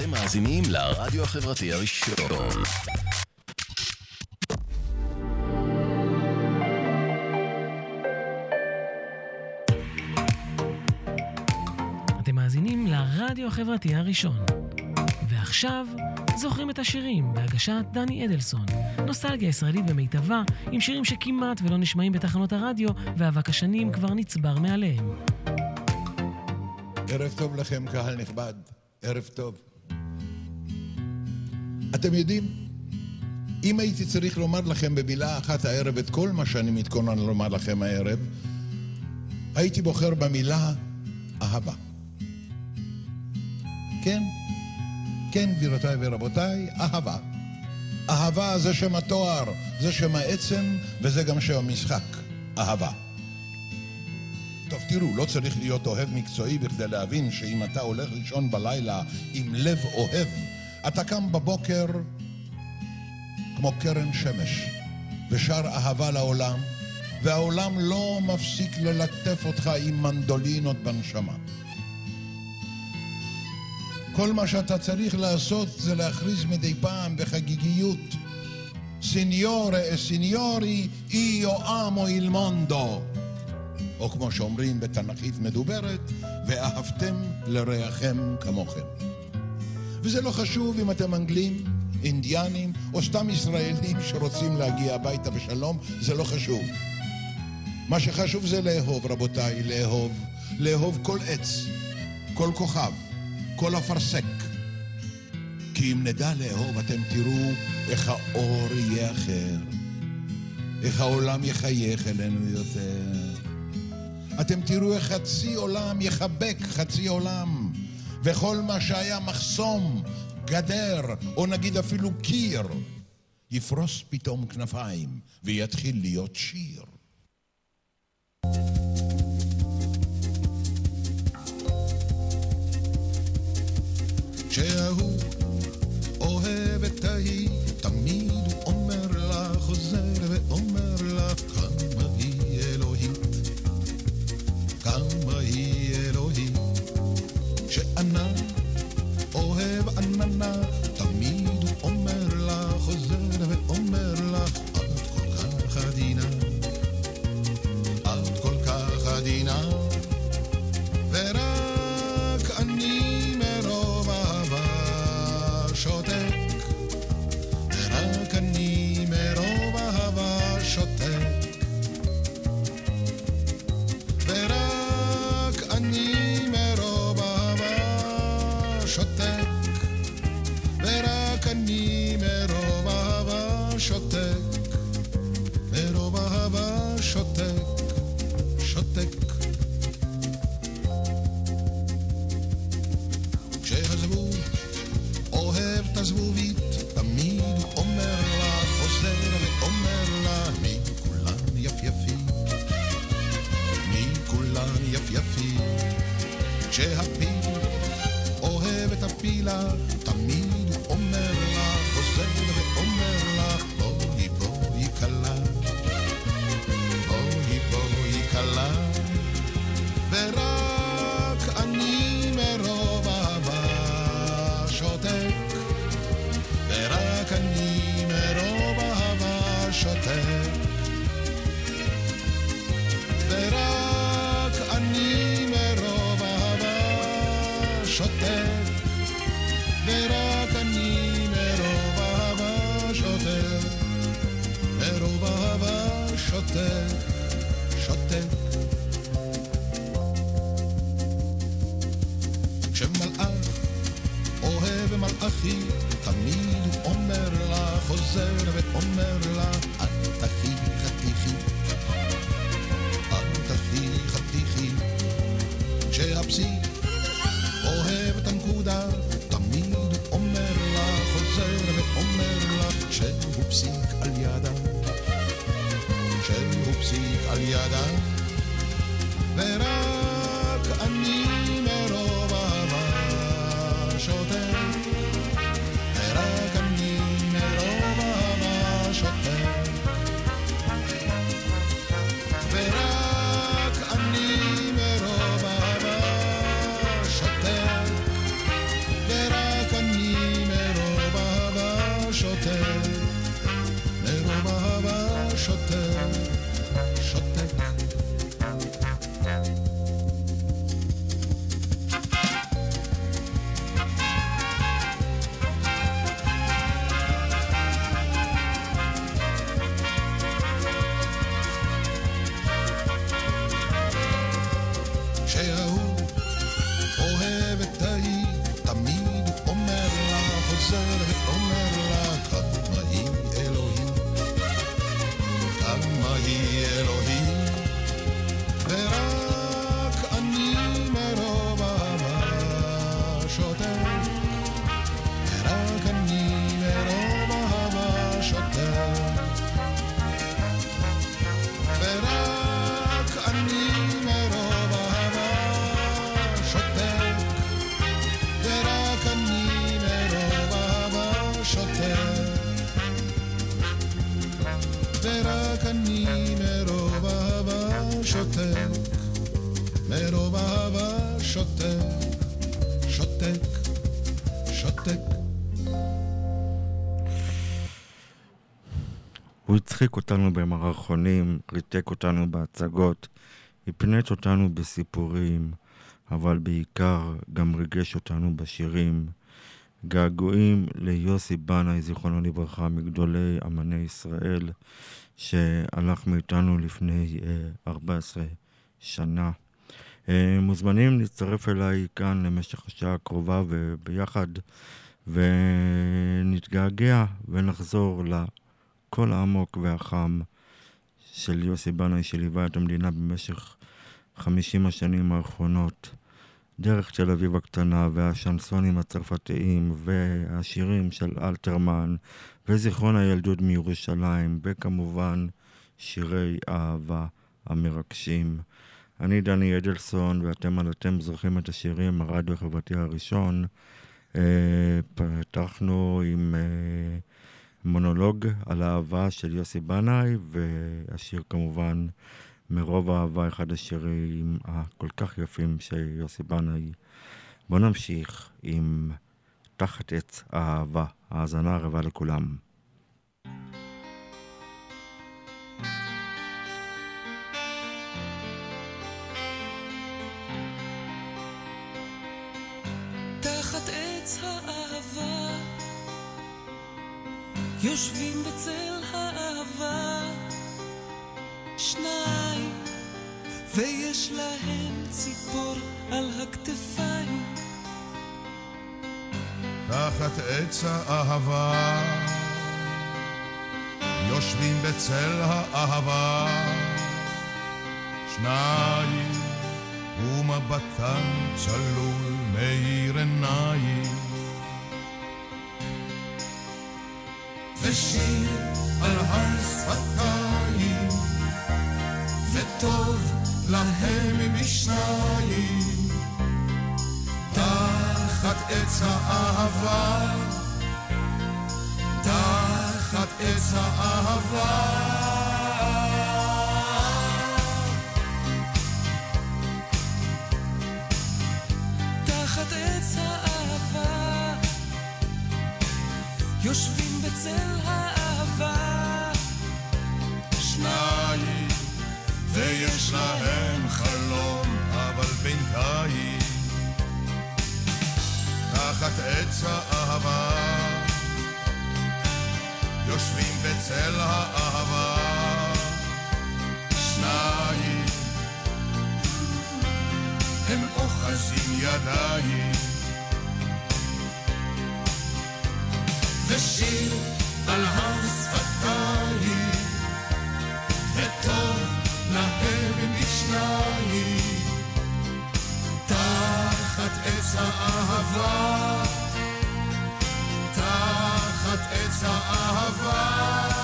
אתם מאזינים לרדיו החברתי הראשון. אתם מאזינים לרדיו החברתי הראשון. ועכשיו, זוכרים את השירים בהגשת דני אדלסון. נוסטלגיה ישראלית במיטבה, עם שירים שכמעט ולא נשמעים בתחנות הרדיו, ואבק השנים כבר נצבר מעליהם. ערב טוב לכם, קהל נכבד. ערב טוב. אתם יודעים, אם הייתי צריך לומר לכם במילה אחת הערב את כל מה שאני מתכונן לומר לכם הערב, הייתי בוחר במילה אהבה. כן, כן, גבירותיי ורבותיי, אהבה. אהבה זה שם התואר, זה שם העצם וזה גם שם המשחק. אהבה. טוב, תראו, לא צריך להיות אוהב מקצועי בכדי להבין שאם אתה הולך לישון בלילה עם לב אוהב, אתה קם בבוקר כמו קרן שמש, ושר אהבה לעולם, והעולם לא מפסיק ללטף אותך עם מנדולינות בנשמה. כל מה שאתה צריך לעשות זה להכריז מדי פעם בחגיגיות סיניורה e סיניורי איו אמו איל מונדו או כמו שאומרים בתנ"כית מדוברת, ואהבתם לרעכם כמוכם. וזה לא חשוב אם אתם אנגלים, אינדיאנים, או סתם ישראלים שרוצים להגיע הביתה בשלום, זה לא חשוב. מה שחשוב זה לאהוב, רבותיי, לאהוב. לאהוב כל עץ, כל כוכב, כל אפרסק. כי אם נדע לאהוב, אתם תראו איך האור יהיה אחר, איך העולם יחייך אלינו יותר. אתם תראו איך חצי עולם יחבק חצי עולם, וכל מה שהיה מחסום, גדר, או נגיד אפילו קיר, יפרוס פתאום כנפיים ויתחיל להיות שיר. כשההוא הוא הצחיק אותנו במערכונים, ריתק אותנו בהצגות, הפנט אותנו בסיפורים, אבל בעיקר גם ריגש אותנו בשירים. געגועים ליוסי בנאי, זיכרונו לברכה, מגדולי אמני ישראל, שהלך מאיתנו לפני אה, 14 שנה. אה, מוזמנים להצטרף אליי כאן למשך השעה הקרובה וביחד ונתגעגע ונחזור לקול העמוק והחם של יוסי בנאי שליווה את המדינה במשך 50 השנים האחרונות. דרך תל אביב הקטנה והשנסונים הצרפתיים והשירים של אלתרמן וזיכרון הילדות מירושלים וכמובן שירי אהבה המרגשים. אני דני אדלסון ואתם על אתם זוכרים את השירים, הרדיו החברתי הראשון. אה, פתחנו עם אה, מונולוג על האהבה של יוסי בנאי והשיר כמובן מרוב אהבה, אחד השירים הכל כך יפים של יוסי בנאי. בואו נמשיך עם תחת עץ האהבה, האזנה הרבה לכולם. יושבים בצל האהבה, שניים, ויש להם ציפור על הכתפיים. תחת עץ האהבה, יושבים בצל האהבה, שניים, ומבטן צלול מאיר עיניים. ושיר על הר וטוב להם משניים. תחת עץ האהבה, תחת עץ האהבה. בצל האהבה, שניים, ויש להם חלום, אבל בינתיים, תחת עץ האהבה, יושבים בצל האהבה, שניים, הם אוחזים ידיים, ושיר על הר. וטוב להם משניים תחת עץ האהבה תחת עץ האהבה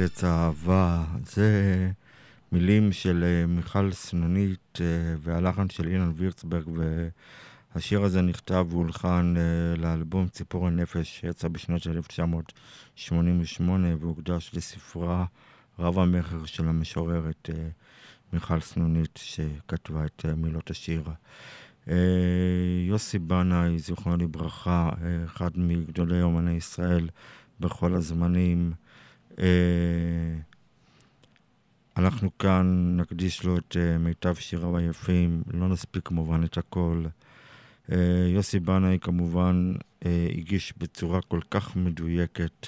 תחת עץ האהבה, זה מילים של אה, מיכל סנונית אה, והלחן של אילן וירצברג, והשיר הזה נכתב והולחן אה, לאלבום ציפור הנפש שיצא בשנות של 1988 והוקדש לספרה רב המכר של המשוררת מיכל סנונית שכתבה את מילות השיר. יוסי בנאי, זיכרונו לברכה, אחד מגדולי אומני ישראל בכל הזמנים, אנחנו כאן נקדיש לו את אה, מיטב שיריו היפים, לא נספיק כמובן את הכל. אה, יוסי בנאי כמובן הגיש בצורה כל כך מדויקת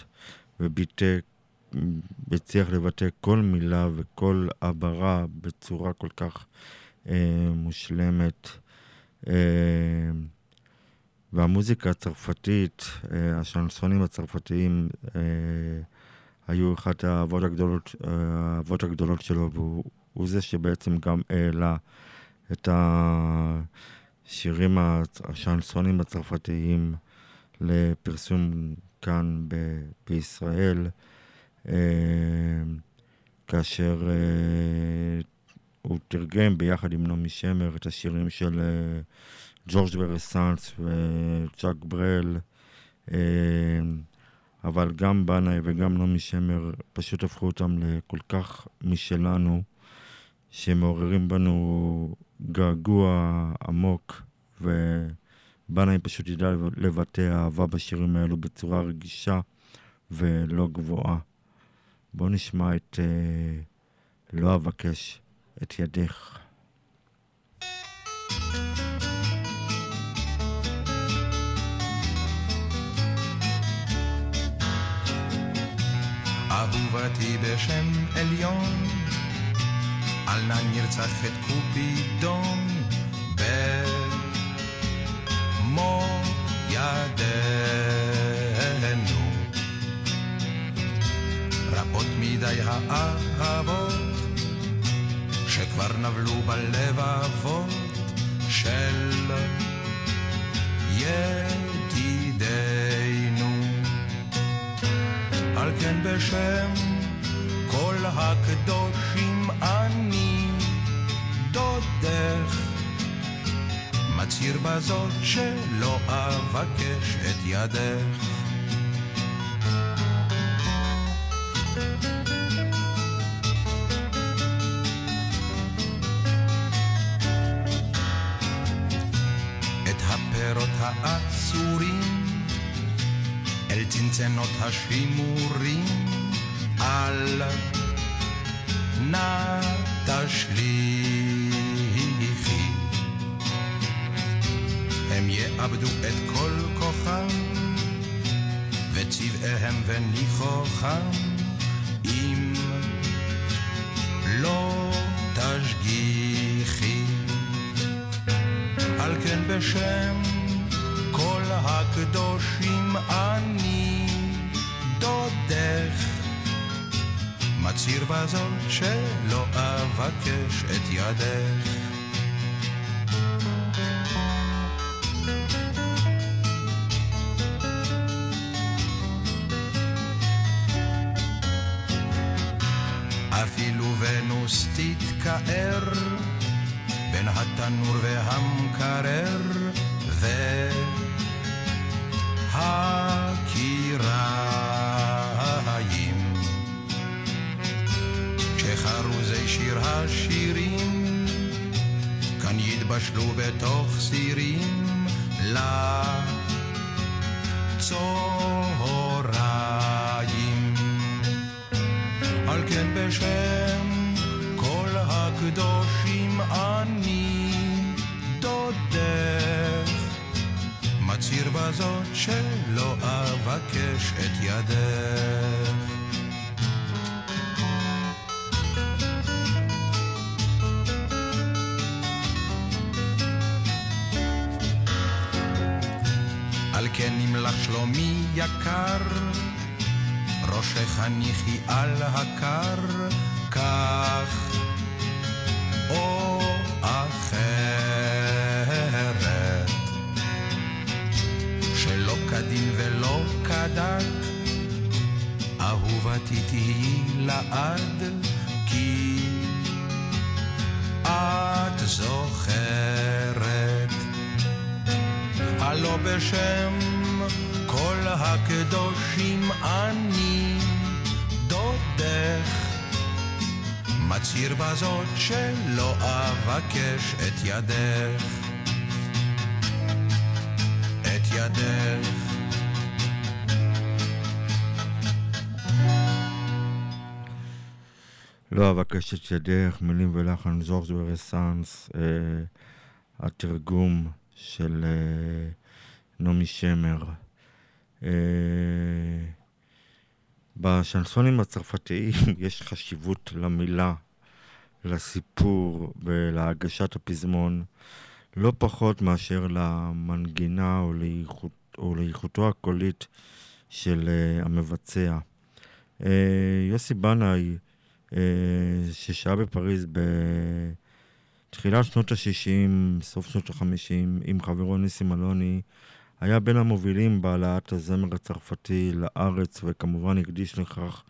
וביטא, הצליח לבטא כל מילה וכל הברה בצורה כל כך מושלמת. והמוזיקה הצרפתית, השנסונים הצרפתיים, היו אחת האהבות הגדולות, האהבות הגדולות שלו, והוא זה שבעצם גם העלה את השירים השנסונים הצרפתיים לפרסום כאן ב- בישראל, אה, כאשר אה, הוא תרגם ביחד עם נעמי שמר את השירים של אה, ג'ורג' ברסאנס וצ'אק ברל. אבל גם בנאי וגם נעמי שמר פשוט הפכו אותם לכל כך משלנו, שמעוררים בנו געגוע עמוק, ובנאי פשוט ידע לבטא אהבה בשירים האלו בצורה רגישה ולא גבוהה. בואו נשמע את אה, לא אבקש את ידך. אהובתי בשם עליון, על נא נרצח את קופידון במו ידינו. רבות מדי האהבות שכבר נבלו בלבבות של ידידינו. על כן בשם כל הקדושים אני דודך. מצהיר בזאת שלא אבקש את ידך. את הפירות האסורים אל צנצנות השימורים, אל נא תשליכי. הם יאבדו את כל כוחם, וצבעיהם וניחוחם, אם לא תשגיחי. על כן בשם כל הקדושים אני דודך. מצהיר בזאת שלא אבקש את ידך אבקש את ידך, מילים ולחן זורג' ורסאנס, אה, התרגום של אה, נעמי שמר. אה, בשנסונים הצרפתיים יש חשיבות למילה, לסיפור ולהגשת הפזמון, לא פחות מאשר למנגינה או, לאיכות, או לאיכותו הקולית של uh, המבצע. Uh, יוסי בנאי, ששהה בפריז בתחילת שנות ה-60, סוף שנות ה-50, עם חברו ניסים אלוני, היה בין המובילים בהעלאת הזמר הצרפתי לארץ, וכמובן הקדיש לכך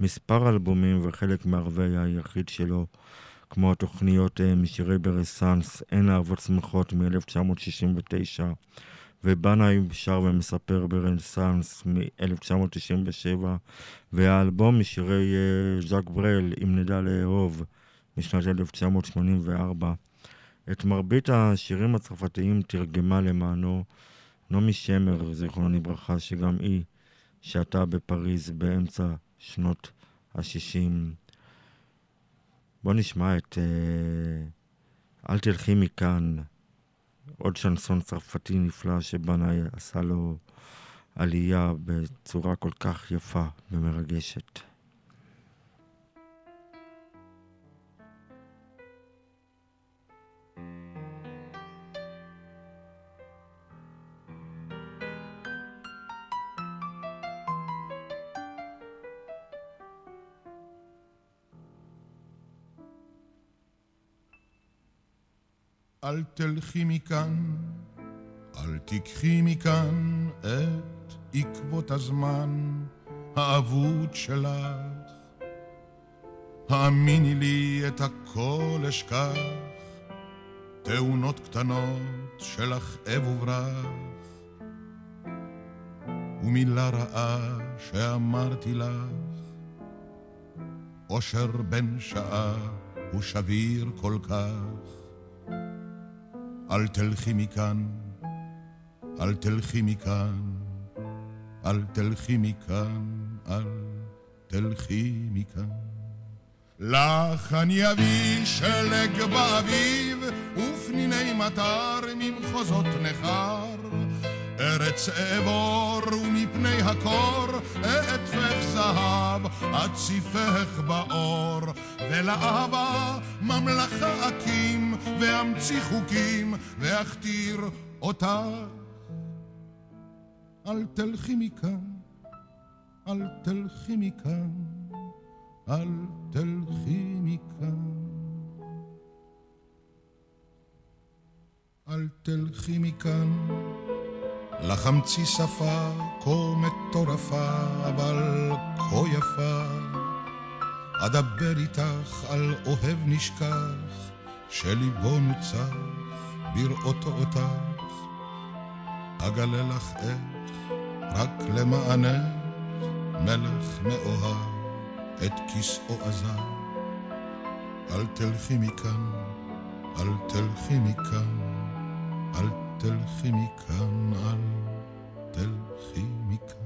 מספר אלבומים וחלק מערבי היחיד שלו, כמו התוכניות אה, משירי ברסאנס, אין אהבות שמחות מ-1969, ובנאי שר ומספר ברנסאנס מ-1997, והאלבום משירי אה, ז'אק ברל, אם נדע לאהוב, משנת 1984. את מרבית השירים הצרפתיים תרגמה למענו נעמי שמר, זיכרונה לברכה, שגם היא שהתה בפריז באמצע שנות ה-60. בואו נשמע את אה, אל תלכי מכאן, עוד שנסון צרפתי נפלא שבנאי עשה לו עלייה בצורה כל כך יפה ומרגשת. אל תלכי מכאן, אל תיקחי מכאן את עקבות הזמן האבוד שלך. האמיני לי את הכל אשכח, תאונות קטנות של הכאב וברח, ומילה רעה שאמרתי לך, אושר בן שעה הוא שביר כל כך. אל תלכי מכאן, אל תלכי מכאן, אל תלכי מכאן, אל תלכי מכאן. לך אני אביא שלג באביב, ופניני מטר ממחוזות נכר. ארץ אעבור ומפני הקור אעטפך זהב, אציפך באור, ולאהבה ממלכה אקים, ואמציא חוקים, ואכתיר אותך. אל תלכי מכאן, אל תלכי מכאן, אל תלכי מכאן. אל תלכי מכאן. לך אמציא שפה כה מטורפה, אבל כה יפה. אדבר איתך על אוהב נשכח, שליבו נוצח בראותו אותך. אגלה לך איך, רק למענך, מלך מאוהב, את כיסאו עזב. אל תלכי מכאן, אל תלכי מכאן, אל תלכי מכאן, אל תלכי מכאן.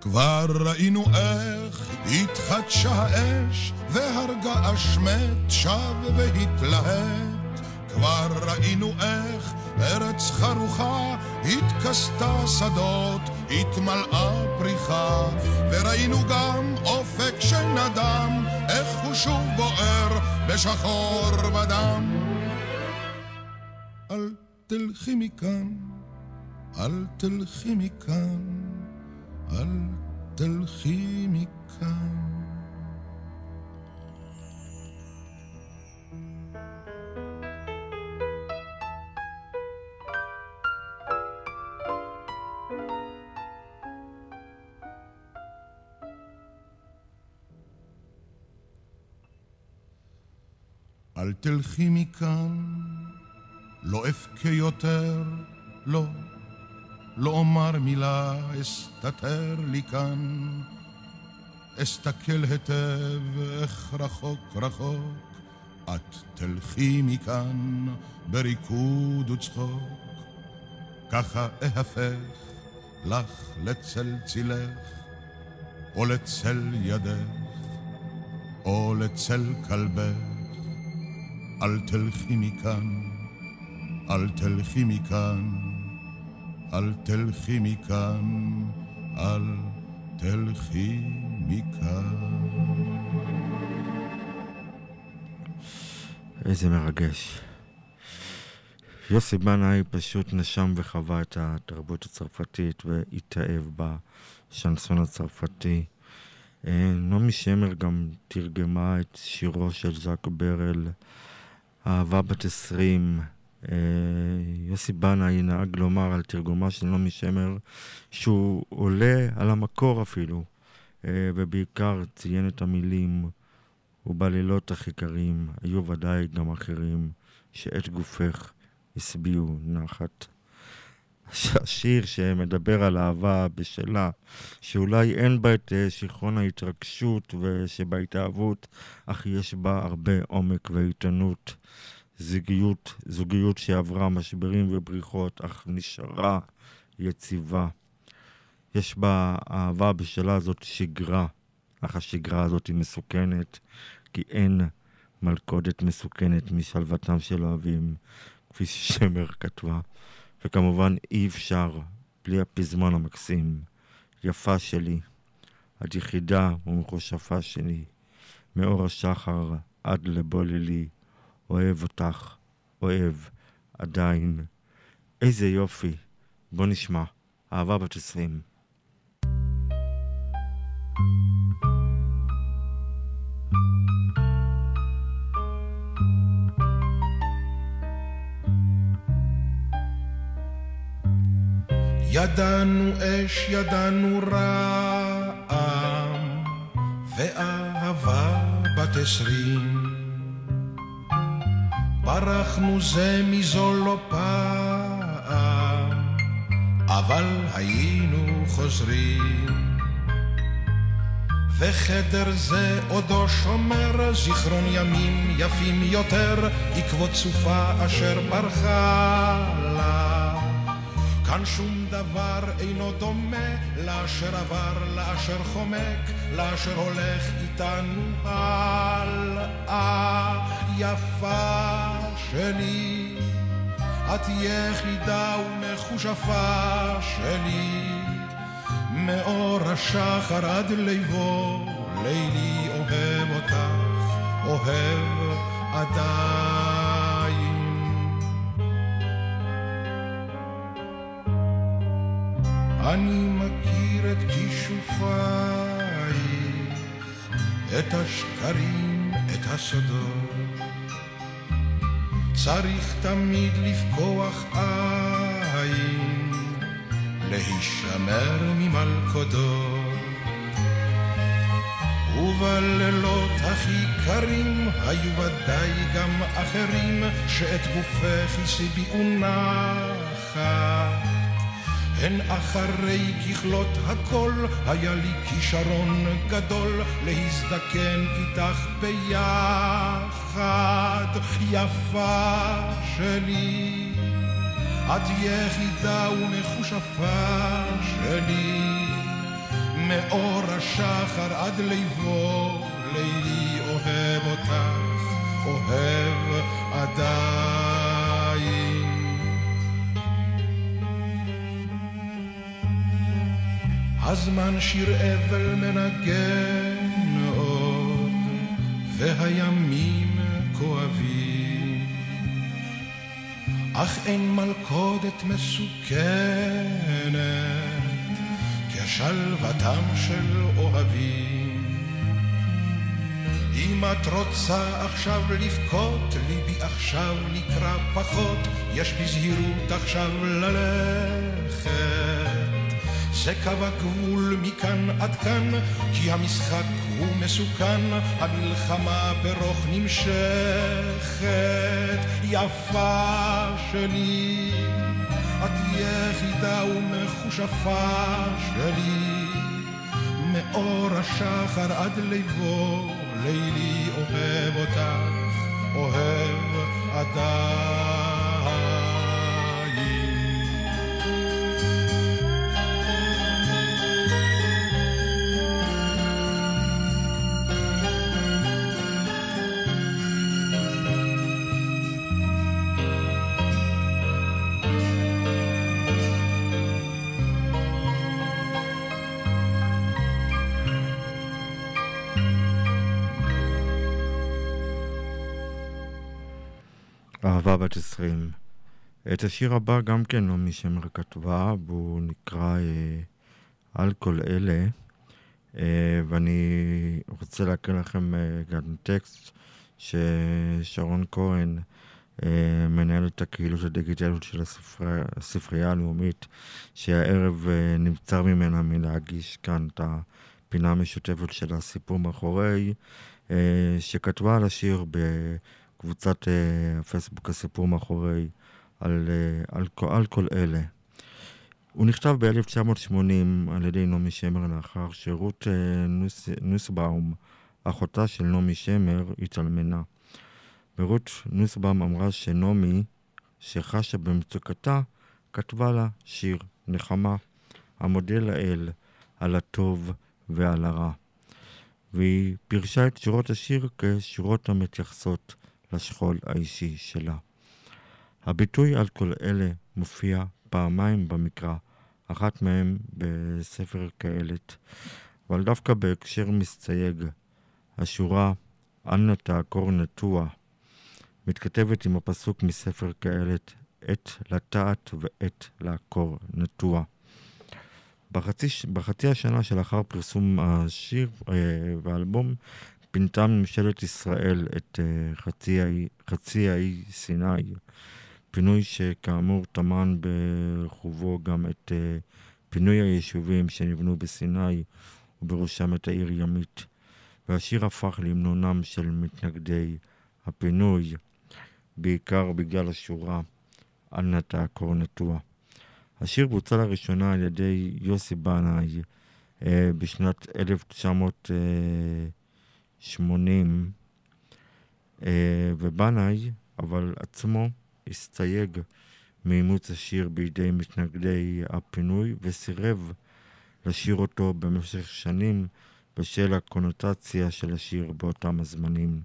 כבר ראינו איך התחדשה האש, והרגה אשמת שב והתלהט. כבר ראינו איך ארץ חרוכה התכסתה שדות, התמלאה פריחה, וראינו גם אופק שנדם, איך הוא שוב בוער בשחור ודם. אל תלכי מכאן, אל תלכי מכאן, אל תלכי מכאן. אל תלכי מכאן, לא אבכה יותר, לא, לא אומר מילה, אסתתר לי כאן. אסתכל היטב איך רחוק רחוק, את תלכי מכאן בריקוד וצחוק. ככה אהפך לך לצל צילך, או לצל ידך, או לצל כלבך. אל תלכי מכאן, אל תלכי מכאן, אל תלכי מכאן, אל תלכי מכאן. איזה מרגש. יוסי בנאי פשוט נשם וחווה את התרבות הצרפתית והתאהב בשנסון הצרפתי. אה, נעמי שמר גם תרגמה את שירו של ז'אק ברל, אהבה בת עשרים. אה, יוסי בנאי נהג לומר על תרגומה של נעמי שמר שהוא עולה על המקור אפילו, אה, ובעיקר ציין את המילים ובלילות הכי קרים היו ודאי גם אחרים שאת גופך השביעו נחת. השיר שמדבר על אהבה בשלה, שאולי אין בה את שיכרון ההתרגשות ושבהתאהבות, אך יש בה הרבה עומק ואיתנות. זוגיות, זוגיות שעברה משברים ובריחות, אך נשארה יציבה. יש בה אהבה בשלה הזאת שגרה, אך השגרה הזאת היא מסוכנת, כי אין מלכודת מסוכנת משלוותם של אוהבים, כפי ששמר כתבה. וכמובן אי אפשר בלי הפזמון המקסים. יפה שלי, את יחידה ומכושפה שלי, מאור השחר עד לבוא לילי, אוהב אותך, אוהב, עדיין. איזה יופי. בוא נשמע. אהבה בת עשרים. ידענו אש, ידענו רעם, ואהבה בת עשרים. ברחנו זה מזו לא פעם, אבל היינו חוזרים. וחדר זה עודו שומר זיכרון ימים יפים יותר, עקבות סופה אשר ברחה לה. כאן שום דבר אינו דומה לאשר עבר, לאשר חומק, לאשר הולך איתנו הלאה. יפה שלי, את יחידה ומכושפה שלי, מאור השחר עד ליבו, לילי אוהב אותך, אוהב עדיין. אני מכיר את כישופייך, את השקרים, את הסודות. צריך תמיד לפקוח עין, להישמר ממלכודות. ובלילות הכי קרים היו ודאי גם אחרים שאת גופך השביעו נחת. הן אחרי ככלות הכל, היה לי כישרון גדול להזדקן איתך ביחד, יפה שלי. את יחידה ומכושפה שלי, מאור השחר עד ליבו, לילי אוהב אותך, אוהב עדיין. הזמן שיר אבל מנגן עוד, והימים כואבים. אך אין מלכודת מסוכנת כשלוותם של אוהבים. אם את רוצה עכשיו לבכות, ליבי עכשיו נקרא פחות, יש בזהירות עכשיו ללכת. זה קו הגבול מכאן עד כאן, כי המשחק הוא מסוכן, המלחמה ברוך נמשכת. יפה שלי, את יחידה ומכושפה שלי, מאור השחר עד ליבו, לילי אוהב אותך, אוהב עדיין. בת עשרים. את השיר הבא גם כן נעמי שמר כתבה, והוא נקרא אה, על כל אלה, אה, ואני רוצה להקריא לכם אה, גם טקסט ששרון כהן, אה, מנהלת הקהילות הדיגיטליות של הספרי, הספרייה הלאומית, שהערב אה, נבצר ממנה מלהגיש כאן את הפינה המשותפת של הסיפור מאחורי, אה, שכתבה על השיר ב... קבוצת הפייסבוק הסיפור מאחורי על, uh, על, על כל אלה. הוא נכתב ב-1980 על ידי נעמי שמר לאחר שרות uh, נוס, נוסבאום, אחותה של נעמי שמר, התאלמנה. ורות נוסבאום אמרה שנעמי, שחשה במצוקתה, כתבה לה שיר נחמה, המודה לאל על הטוב ועל הרע. והיא פירשה את שורות השיר כשירות המתייחסות לשכול האישי שלה. הביטוי על כל אלה מופיע פעמיים במקרא, אחת מהן בספר קהלת, אבל דווקא בהקשר מסתייג, השורה "אל תעקור נטוע" מתכתבת עם הפסוק מספר קהלת, עת לטעת ועת לעקור נטוע. בחצי, בחצי השנה שלאחר פרסום השיר אה, והאלבום פינתה ממשלת ישראל את uh, חצי, האי, סיני, פינוי שכאמור טמן בחובו גם את uh, פינוי היישובים שנבנו בסיני ובראשם את העיר ימית, והשיר הפך להמנונם של מתנגדי הפינוי, בעיקר בגלל השורה "אל נא תעקור נטוע". השיר בוצע לראשונה על ידי יוסי בנאי uh, בשנת 1900 uh, 80, אה, ובנאי, אבל עצמו הסתייג מאימוץ השיר בידי מתנגדי הפינוי וסירב לשיר אותו במשך שנים בשל הקונוטציה של השיר באותם הזמנים,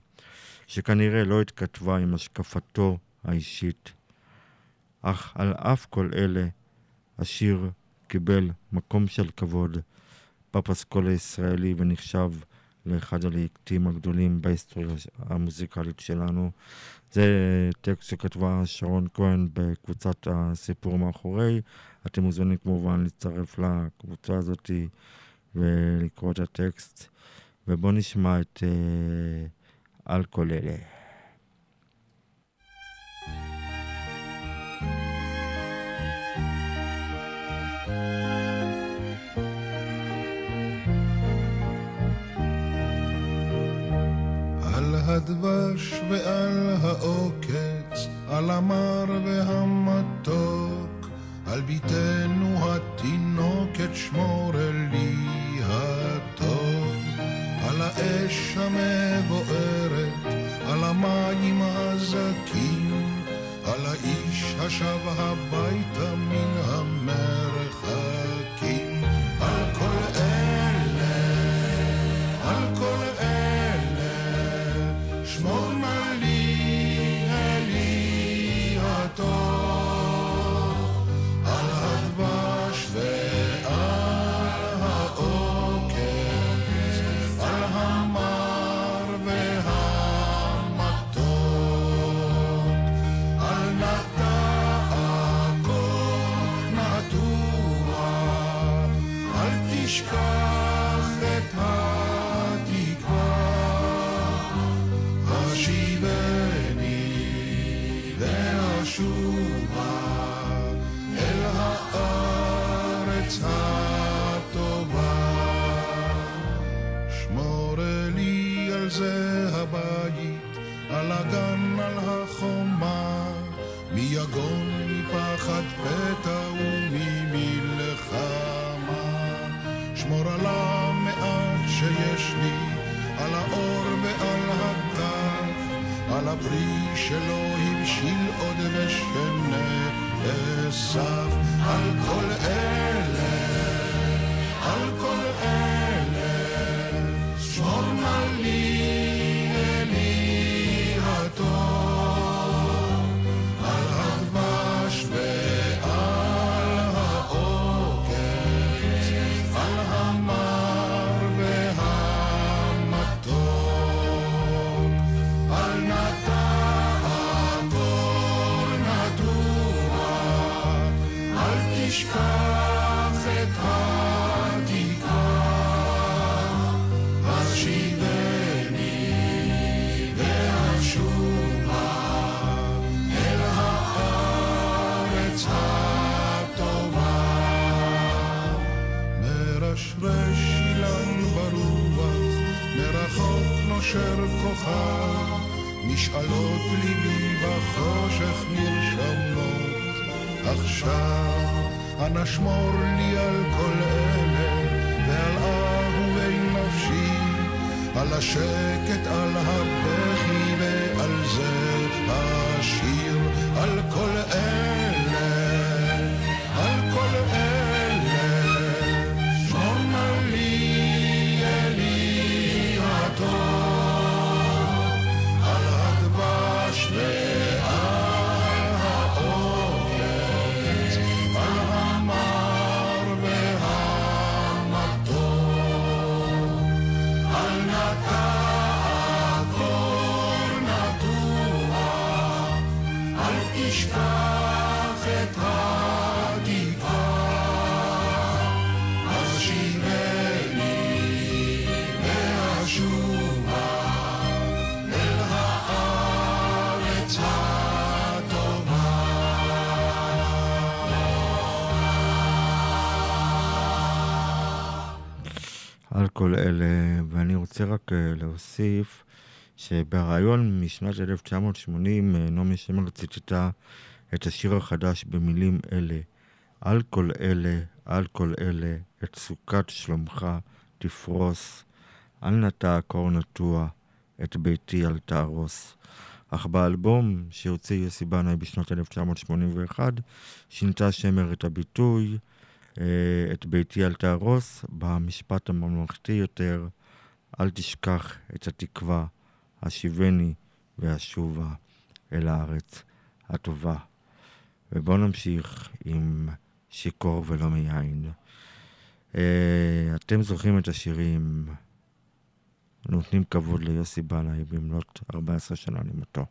שכנראה לא התכתבה עם השקפתו האישית. אך על אף כל אלה, השיר קיבל מקום של כבוד בפסקול הישראלי ונחשב לאחד הלעיתים הגדולים בהיסטוריה המוזיקלית שלנו. זה טקסט שכתבה שרון כהן בקבוצת הסיפור מאחורי. אתם מוזמנים כמובן להצטרף לקבוצה הזאת ולקרוא את הטקסט. ובואו נשמע את כל אלה. הדבש ועל העוקץ, על המר והמתוק, על ביתנו התינוקת שמור לי הטוב, על האש המבוערת, על המים הזכים, על האיש השב הביתה מן המרחקים, と זה הבית, על הגן, על החומה, מיגון, מפחד פתע וממלחמה. שמור על המעט שיש לי, על האור ועל הטף, על הפרי שלא הבשיל עוד ושנאסף, על כל אלה, מרשרש אילן ברוח, מרחוק נושר כוכב, משאלות ליבי בחושך נרשמות. עכשיו, אנא שמור לי על כל אלה, ועל אהובי נפשי, על השקט, על הבכי על כל אלה, ואני רוצה רק אה, להוסיף שבריאיון משנת 1980 אה, נעמי שמר ציטטה את השיר החדש במילים אלה: על כל אלה, על כל אלה, את סוכת שלומך תפרוס, אל נטע הקור נטוע, את ביתי אל תהרוס. אך באלבום שהוציא יוסי בנאי בשנת 1981, שינתה שמר את הביטוי את ביתי אל תהרוס, במשפט הממלכתי יותר, אל תשכח את התקווה, השיבני ואשובה אל הארץ הטובה. ובואו נמשיך עם שיכור ולא מיין. אה, אתם זוכרים את השירים נותנים כבוד ליוסי בנאי במלאת 14 שנה למותו.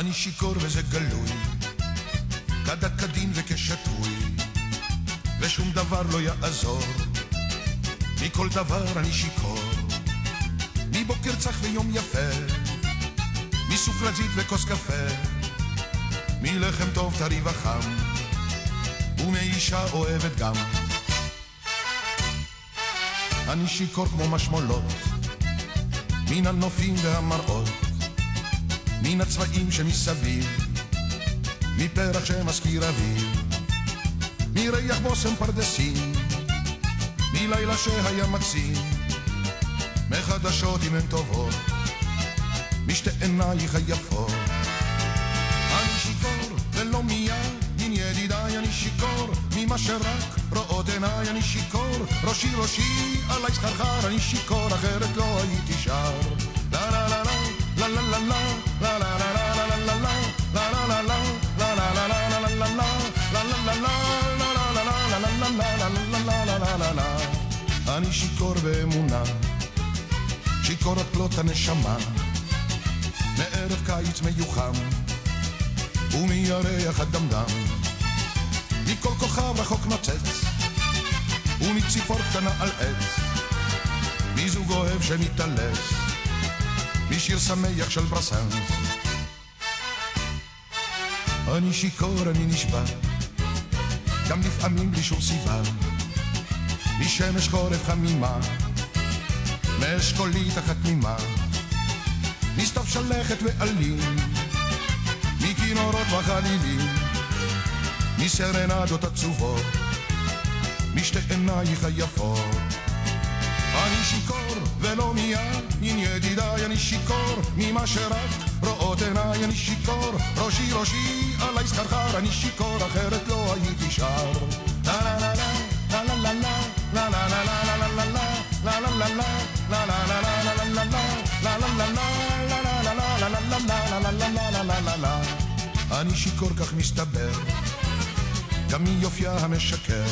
אני שיכור וזה גלוי, כדת כדין וכשתוי, ושום דבר לא יעזור, מכל דבר אני שיכור, מבוקר צח ויום יפה, מסוכרזית וכוס קפה, מלחם טוב טרי וחם, ומאישה אוהבת גם. אני שיכור כמו משמולות, מן הנופים והמראות. מן הצבעים שמסביב, מפרח שמזכיר אביב, מריח בושם פרדסים, מלילה שהיה מקסים, מחדשות אם הן טובות, משתי עינייך היפות. אני שיכור ולא מיד, עם ידידיי אני שיכור, ממה שרק רואות עיניי אני שיכור, ראשי ראשי עלי סחרחר אני שיכור, אחרת לא הייתי שר. לה לה לה לה אני שיכור באמונה, שיכור עד כלות הנשמה, מערב קיץ מיוחם, ומירח הדמדם, מכל כוכב רחוק נוצץ, ומציפור קטנה על עץ, מזוג אוהב שמתעלס, משיר שמח של ברסנס, אני שיכור, אני נשבע, גם לפעמים בלי שום סיבה, משמש חורף חמימה, מאשכולית אחת תמימה, מסתיו שלכת ועלים, מכינורות וחלילים, מסרנדות עצובות, משתי עינייך היפות. אני שיכור ולא מיין ידידיי, אני שיכור ממה שרק רואות עיניי, אני שיכור, ראשי ראשי עלי סחרחר, אני שיכור אחרת לא הייתי שר. לה לה לה לה לה לה לה לה לה לה לה לה אני שיכור כך מסתבר, גם מיופייה המשקר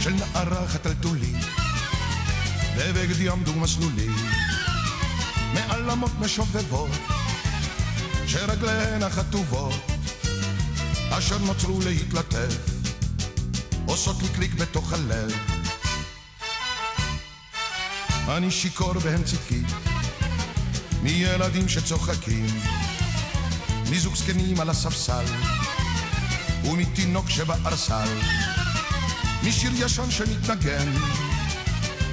של נערה חתלתולית בבגד יעמדו מסלולים, מעל אמות משובבות, שרגליהן החטובות, אשר נוצרו להתלטף, עושות לי קליק בתוך הלב. אני שיכור בהן צדקי, מילדים שצוחקים, מזוג זקנים על הספסל, ומתינוק שבארסל, משיר ישן שמתנגן.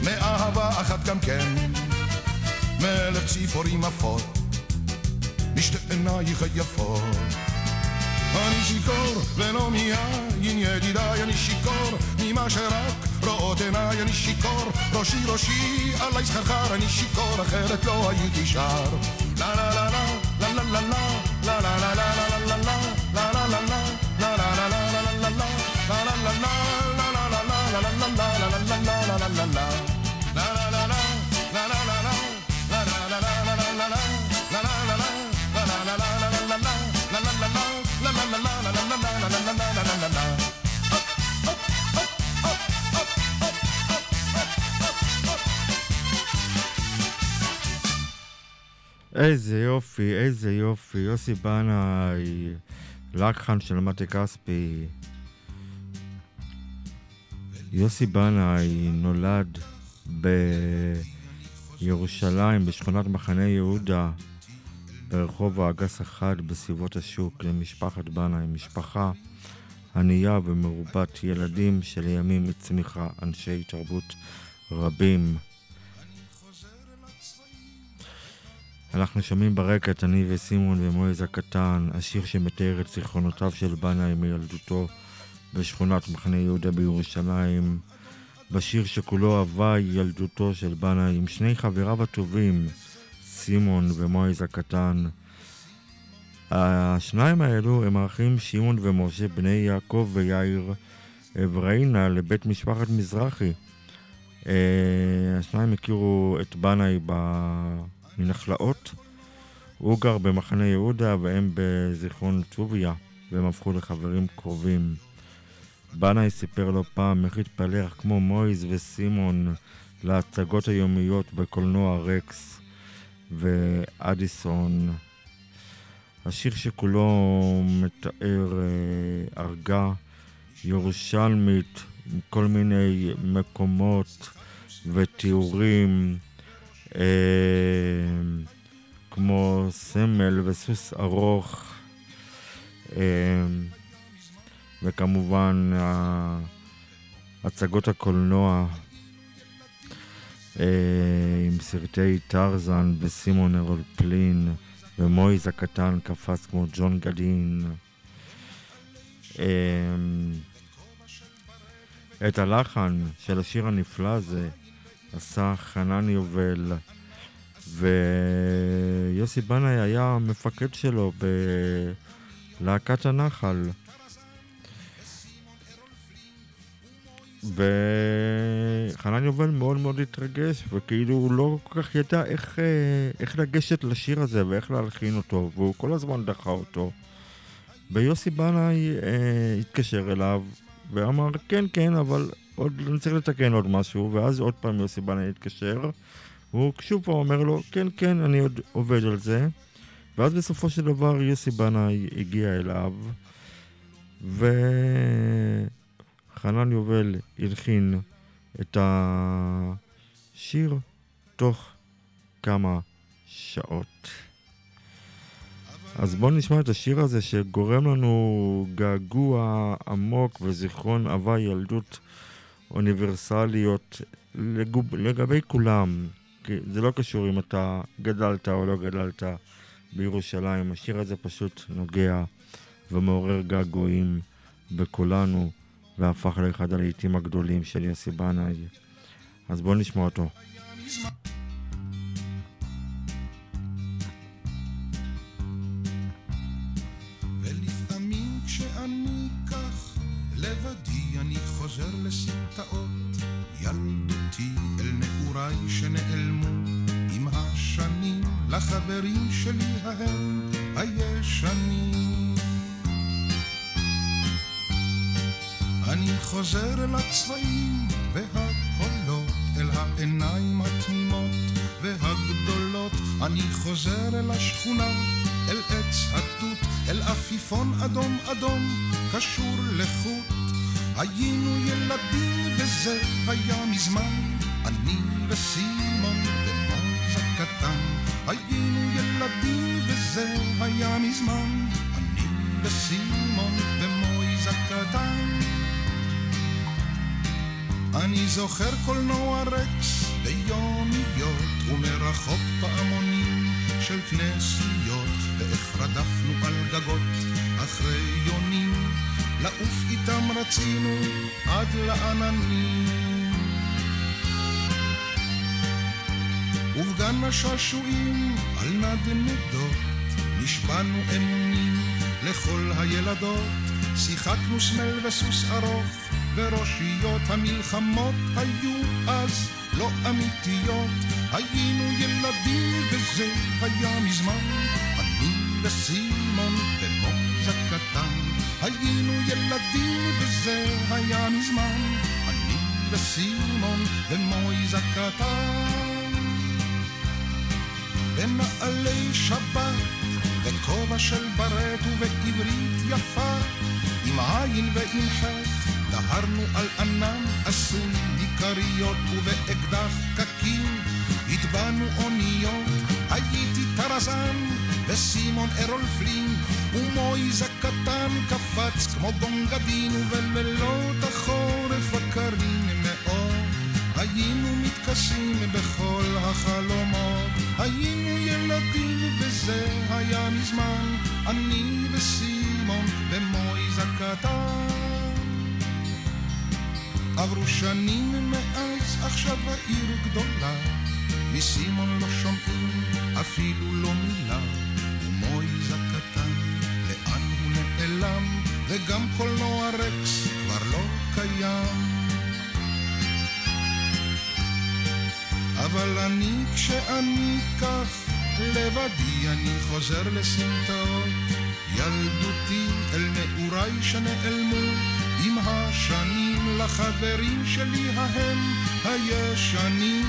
מאהבה אחת גם כן, מלך ציפורים עפות, משתי עינייך היפות. אני שיכור ולא מיין ידידיי, אני שיכור ממה שרק רואות עיניי, אני שיכור, ראשי ראשי עלי סחרחר, אני שיכור אחרת לא הייתי שר. לה לה לה לה לה לה לה לה לה לה לה לה לה לה לה איזה יופי, איזה יופי. יוסי בנאי, לקחן של מתי כספי. יוסי בנאי נולד בירושלים, בשכונת מחנה יהודה, ברחוב האגס אחד בסביבות השוק, למשפחת בנאי, משפחה ענייה ומרובת ילדים שלימים הצמיחה אנשי תרבות רבים. אנחנו שומעים ברקע את אני וסימון ומועז הקטן, השיר שמתאר את זיכרונותיו של בנאי מילדותו בשכונת מחנה יהודה בירושלים. בשיר שכולו הוואי ילדותו של בנאי עם שני חבריו הטובים, סימון ומועז הקטן. השניים האלו הם האחים שמעון ומשה, בני יעקב ויאיר אבריינה לבית משפחת מזרחי. השניים הכירו את בנאי מנחלאות. הוא גר במחנה יהודה והם בזיכרון טוביה, והם הפכו לחברים קרובים. בנאי סיפר לו פעם איך התפלח כמו מויז וסימון להצגות היומיות בקולנוע רקס ואדיסון. השיר שכולו מתאר אה, ארגה ירושלמית כל מיני מקומות ותיאורים כמו סמל וסוס ארוך אה, וכמובן הצגות הקולנוע אה, עם סרטי טרזן וסימון ארול פלין ומויז הקטן קפץ כמו ג'ון גדין. את הלחן של השיר הנפלא הזה עשה חנן יובל, ויוסי בנאי היה המפקד שלו בלהקת הנחל. וחנן יובל מאוד מאוד התרגש, וכאילו הוא לא כל כך ידע איך, איך לגשת לשיר הזה ואיך להלחין אותו, והוא כל הזמן דחה אותו. ויוסי בנאי אה, התקשר אליו ואמר, כן, כן, אבל עוד צריך לתקן עוד משהו, ואז עוד פעם יוסי בנאי התקשר, והוא שוב פעם אומר לו, כן, כן, אני עוד עובד על זה. ואז בסופו של דבר יוסי בנאי הגיע אליו, וחנן יובל הלחין את השיר תוך כמה שעות. אז בואו נשמע את השיר הזה שגורם לנו געגוע עמוק וזיכרון הווי ילדות אוניברסליות לגוב, לגבי כולם. כי זה לא קשור אם אתה גדלת או לא גדלת בירושלים. השיר הזה פשוט נוגע ומעורר געגועים בכולנו, והפך לאחד הלעיתים הגדולים של יוסי בנאי. אז בואו נשמע אותו. ולפעמים כשאני כך לבדי אני חוזר לסמטאות ילדותי אל נעוריי שנעלמו. עם השנים לחברים שלי ההם הישנים. אני חוזר אל הצבעים והקולות אל העיניים התמימות והגדולות. אני חוזר אל השכונה אל עץ התות אל עפיפון אדום אדום קשור לחוט היינו ילדים וזה היה מזמן. אני וסימון ומויז הקטן היינו ילדים וזה היה מזמן. אני וסימון ומויז הקטן. אני זוכר קולנוע רקס ביומיות ומרחוק פעמונים של כנסיות ואיך רדפנו על גגות אחרי לעוף איתם רצינו עד לעננים. ובגן השעשועים על נדנדות נשבענו אמונים לכל הילדות. שיחקנו סמל וסוס ארוך וראשיות המלחמות היו אז לא אמיתיות. היינו ילדים וזה היה מזמן אני וסימון ומויז הקטן היינו ילדים וזה היה מזמן. אני וסימון ומויז הקטן. בנעלי שבת וכובע של ברט ובעברית יפה. עם עין ועם חטא דהרנו על ענן עשוי מכריות ובאקדח קקים. הטבענו אוניות הייתי טרזן וסימון ארול פלין ומויז הקטן קפץ כמו בונגדין ובלילות החורף הקרים מאוד היינו מתכסים בכל החלומות היינו ילדים וזה היה מזמן אני וסימון ומויז הקטן עברו שנים מאז, עכשיו העיר גדולה. מסימון לא שומעים אפילו לא מילה. ומויז נעלם? וגם קולנוע רקס כבר לא קיים. אבל אני, כשאני כך לבדי, אני חוזר לסמטאות. ילדותי אל נעוריי שנעלמו עם השנים לחברים שלי ההם הישנים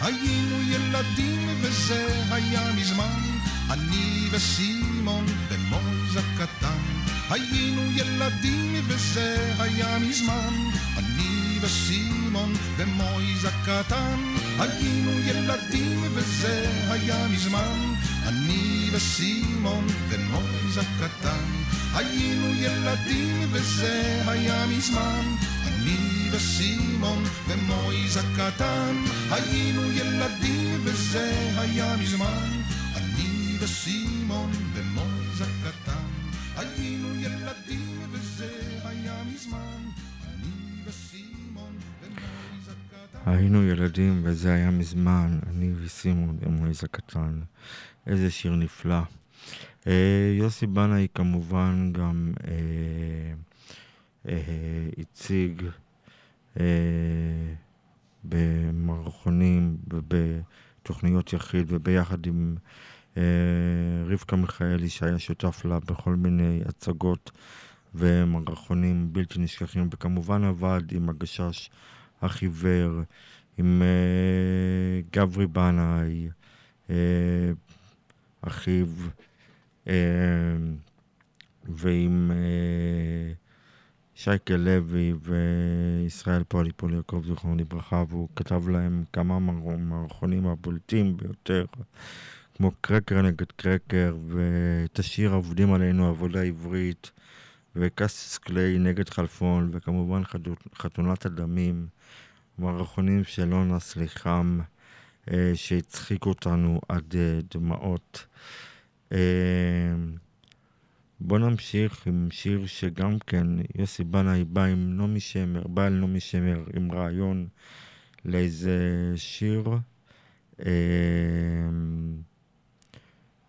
היינו ילדים וזה היה מזמן אני וסימון ומויז הקטן היינו ילדים וזה היה מזמן. אני וסימון ומויז הקטן. היינו ילדים וזה היה מזמן. אני וסימון ומויז הקטן. היינו ילדים וזה היה מזמן. אני וסימון ומויז הקטן. היינו ילדים וזה היה מזמן. אני וסימון היינו ילדים וזה היה מזמן, אני וסימון ומויז הקטן. איזה שיר נפלא. אה, יוסי בנאי כמובן גם אה, אה, הציג אה, במערכונים ובתוכניות יחיד וביחד עם אה, רבקה מיכאלי שהיה שותף לה בכל מיני הצגות ומערכונים בלתי נשכחים וכמובן עבד עם הגשש החיוור, עם אה, גברי בנאי, אה, אחיו, אה, ועם אה, שייקה לוי וישראל פוליפול יעקב זיכרונו לברכה, והוא כתב להם כמה מערכונים הבולטים ביותר, כמו קרקר נגד קרקר, ואת השיר עובדים עלינו עבודה עברית, וקסיס קליי נגד חלפון, וכמובן חתונת הדמים, מערכונים של אונה סליחם, אה, שהצחיקו אותנו עד אה, דמעות. אה, בואו נמשיך עם שיר שגם כן יוסי בנאי בא עם נעמי שמר, בא אל נעמי שמר עם רעיון לאיזה שיר.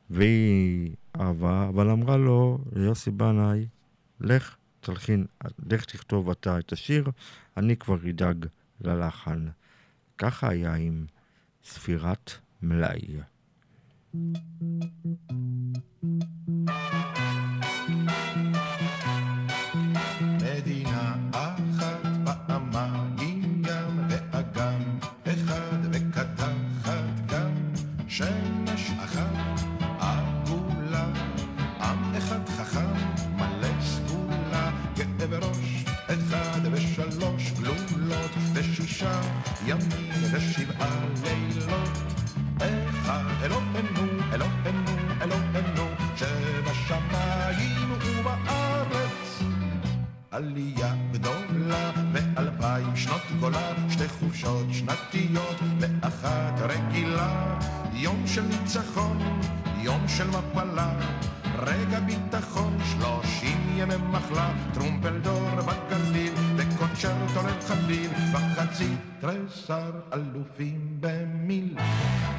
והיא אהבה, אבל אמרה לו, ליוסי בנאי, לך תלחין, לך תכתוב אתה את השיר, אני כבר אדאג ללחן. ככה היה עם ספירת מלאי. מדינה ושישה ימים ושבעה לילות. אחד אלוהינו אלוהינו אלוהינו שבשמיים ובארץ. עלייה גדולה ואלפיים שנות גולה, שתי חופשות שנתיות ואחת רגילה. יום של ניצחון, יום של מפלה, רגע ביטחון, שלושים ימי מחלה, לחליל, בחצי תריסר אלופים במיל.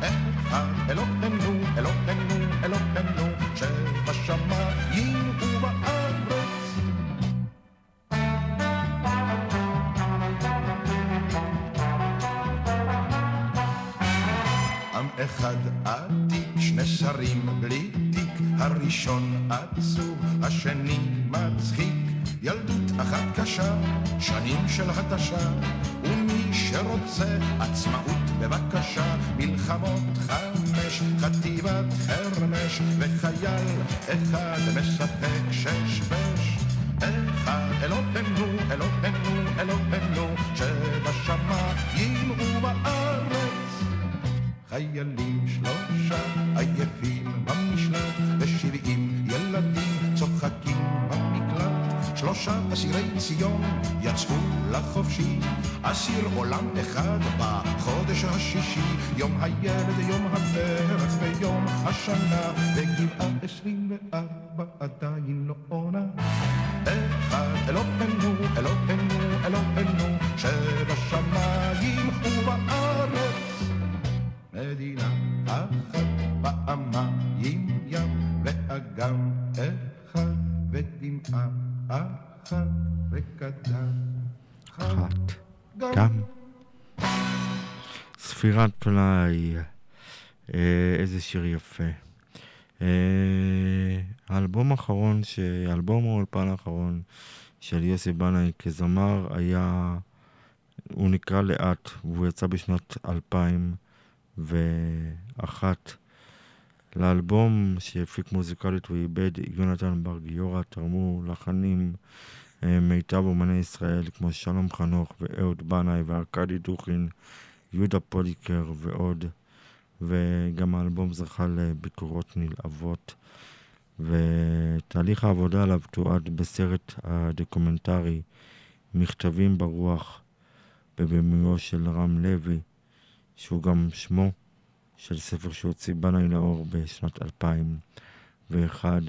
אחד אלוהינו, אלוהינו, אלוהינו, שבשמיים ובארץ. עם אחד עתיק, שני שרים בלי תיק, הראשון עצוב, השני מצחיק. ילדות אחת קשה, שנים של התשה, ומי שרוצה עצמאות בבקשה, מלחמות חמש, חטיבת חרמש, וחייל אחד משחק שש בש. אחד אלוהינו, אלוהינו, אלוהינו, שבשמיים ובארץ. חיילים שלושה עייפים שלושה אסירי ציון יצאו לחופשי, אסיר עולם אחד בחודש השישי, יום הילד, יום הפרח ויום השנה, וגבעה עשרים וארבע עדיין לא עונה. אחד אלוהינו, אלוהינו, אלוהינו, שבשמיים ובארץ. מדינה אחת פעמיים ים ואגם אחד ודמעה אחת אחת. גם. ספירת פלאי, אה, איזה שיר יפה. אה, האלבום האחרון, ש... האלבום האולפן האחרון של יוסי בנאי כזמר היה, הוא נקרא לאט, והוא יצא בשנת 2001. לאלבום שהפיק מוזיקלית הוא איבד יונתן בר גיורא, תרמו לחנים מיטב אומני ישראל כמו שלום חנוך ואהוד בנאי וארכדי דוכין, יהודה פוליקר ועוד. וגם האלבום זכה לביקורות נלהבות. ותהליך העבודה עליו תועד בסרט הדוקומנטרי מכתבים ברוח בבימויו של רם לוי, שהוא גם שמו של ספר שהוציא בנאי לאור בשנת 2001.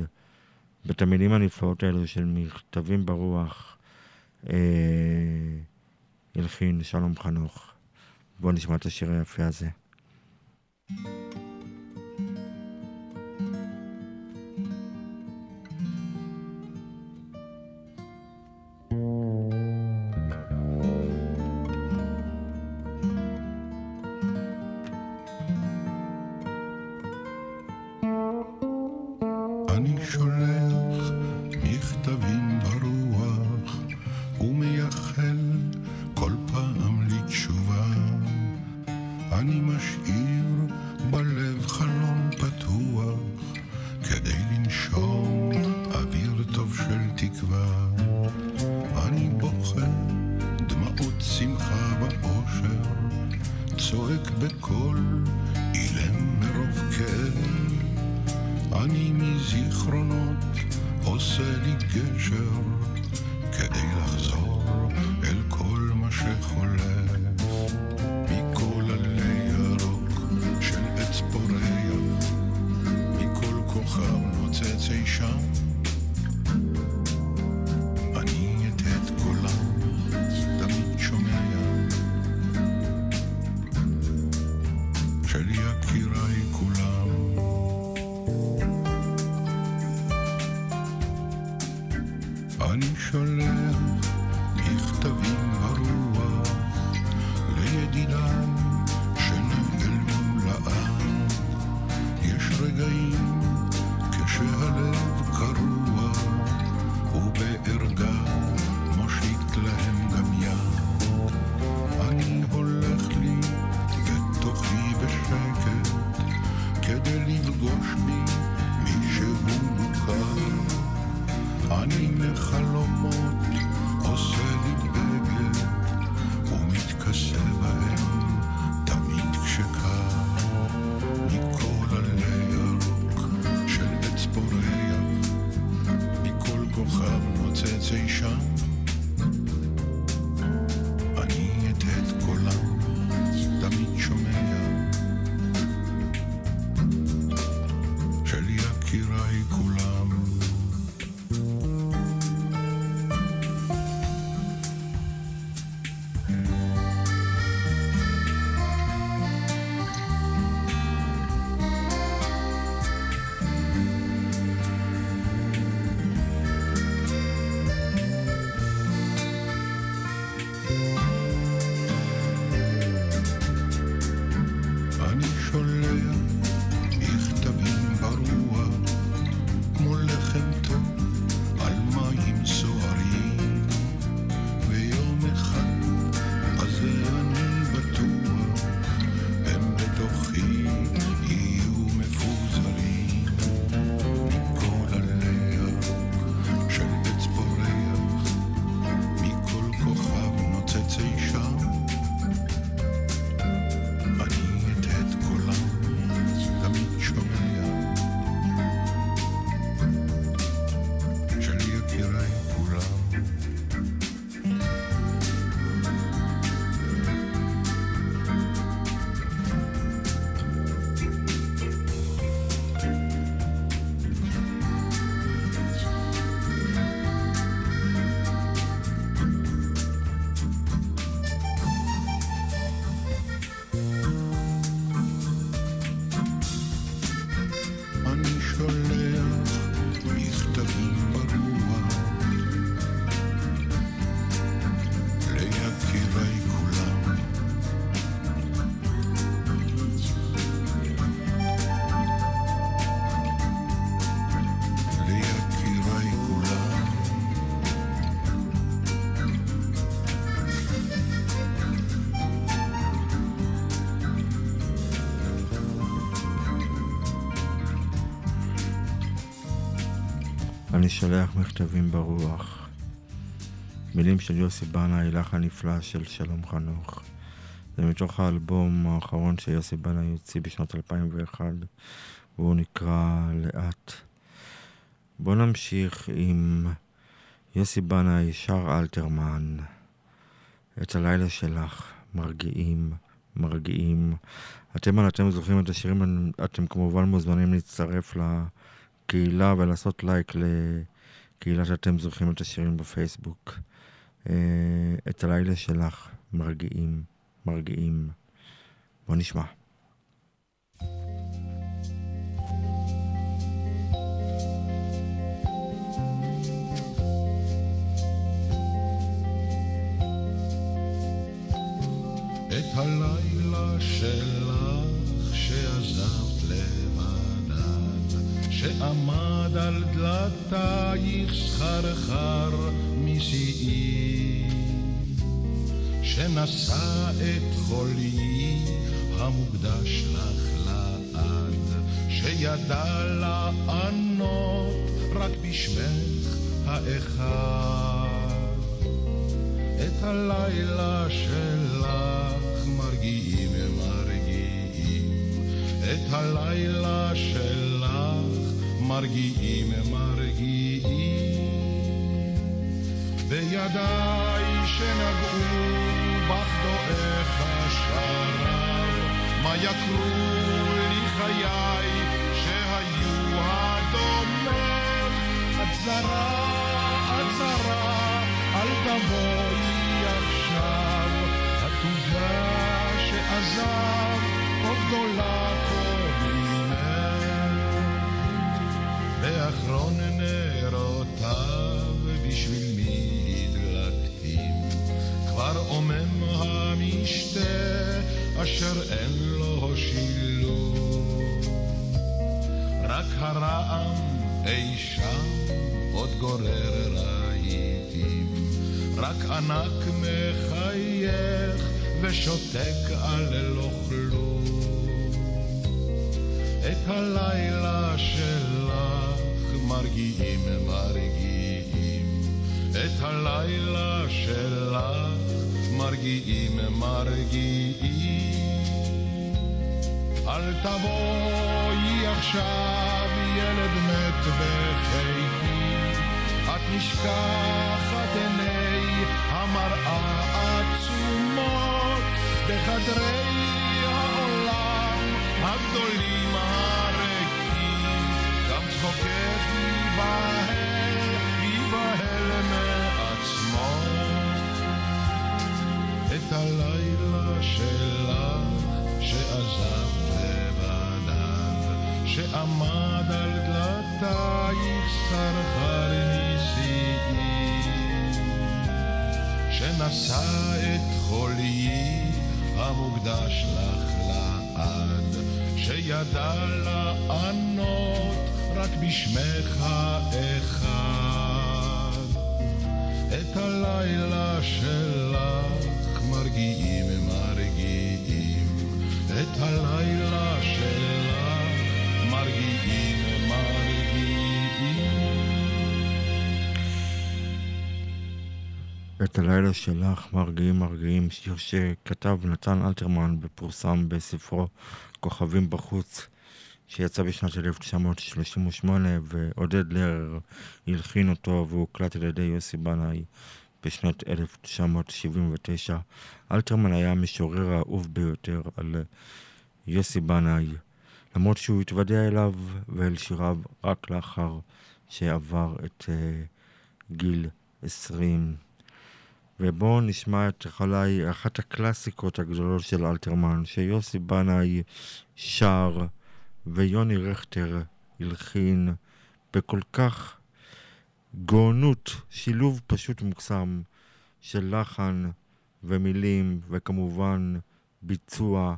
ואת המילים הנפלאות האלו של מכתבים ברוח אה, הלחין שלום חנוך. בואו נשמע את השיר היפה הזה. אני שולח מכתבים ברוח. מילים של יוסי בנאי, לחן נפלא של שלום חנוך. זה מתוך האלבום האחרון שיוסי בנאי הוציא בשנת 2001, והוא נקרא לאט. בואו נמשיך עם יוסי בנאי, שר אלתרמן. את הלילה שלך, מרגיעים, מרגיעים. אתם, על אתם זוכרים את השירים, אתם כמובן מוזמנים להצטרף לקהילה ולעשות לייק לקהילה שאתם זוכרים את השירים בפייסבוק. אה, את הלילה שלך, מרגיעים, מרגיעים. בוא נשמע. את הלילה שלך שעמד על דלתייך סחרחר משיאי, שנשא את חולי המוקדש לך לעד, שידע לענות רק בשמך האחד. את הלילה שלך מרגיעים מרגיעים, את הלילה שלך מרגיעים, מרגיעים. בידיי שנגעו בך דועך השרב, מה יקרו לי חיי שהיו הדומך? את זרה, את זרה, אל תבואי עכשיו, התוגה שעזב, כה גדולה באחרון נרותיו בשביל מי הדלקתים כבר עומם המשתה אשר אין לו שילוב רק הרעם אי שם עוד גורר רהיטים רק ענק מחייך ושותק על לא כלום את הלילה שלך מרגיעים, מרגיעים. את הלילה שלך מרגיעים, מרגיעים. אל תבואי עכשיו, ילד מת בחיקי. את נשכחת עיני המראה עצומות בחדרי דלתייך סרחר נשיאים, שנשא את חוליי המוקדש לך לעד, שידע לענות רק בשמך אחד. את הלילה שלך מרגיעים, מרגיעים. את הלילה את הלילה שלך, מרגיעים מרגיעים, שיר שכתב נתן אלתרמן ופורסם בספרו כוכבים בחוץ, שיצא בשנת 1938, ועודד לרר הלחין אותו והוקלט על ידי יוסי בנאי בשנת 1979. אלתרמן היה המשורר האהוב ביותר על יוסי בנאי, למרות שהוא התוודע אליו ואל שיריו רק לאחר שעבר את uh, גיל 20. ובואו נשמע את אולי אחת הקלאסיקות הגדולות של אלתרמן, שיוסי בנאי שר ויוני רכטר הלחין בכל כך גאונות, שילוב פשוט מוקסם של לחן ומילים, וכמובן ביצוע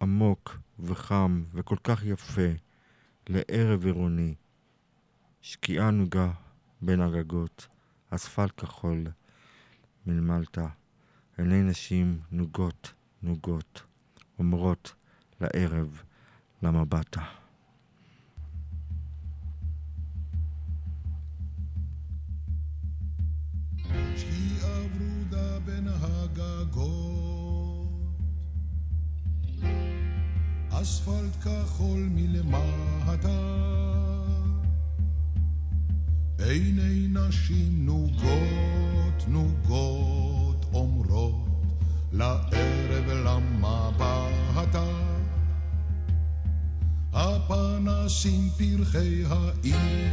עמוק וחם וכל כך יפה לערב עירוני. שקיעה נוגה בין הגגות, אספלט כחול. מלמלת, עיני נשים נוגות, נוגות, אומרות לערב, בין הגגות, אספלט כחול מלמטה, עיני נשים נוגות, נוגות אומרות לערב למבטה. הפנסים פרחי העיר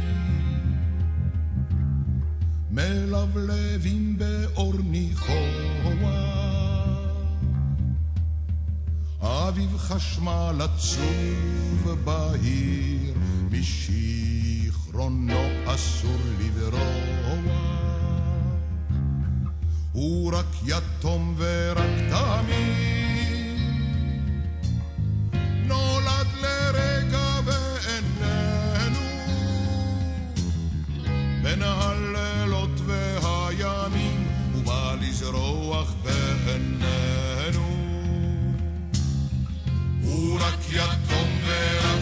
מלבלבים באור ניחוח. אביב חשמל עצוב בהיר, משיכרונו אסור לברוח. הוא רק יתום ורק תמים, נולד לרגע ואיננו. בין הלילות והימים הוא בא לזרוח בעינינו. הוא רק יתום ורק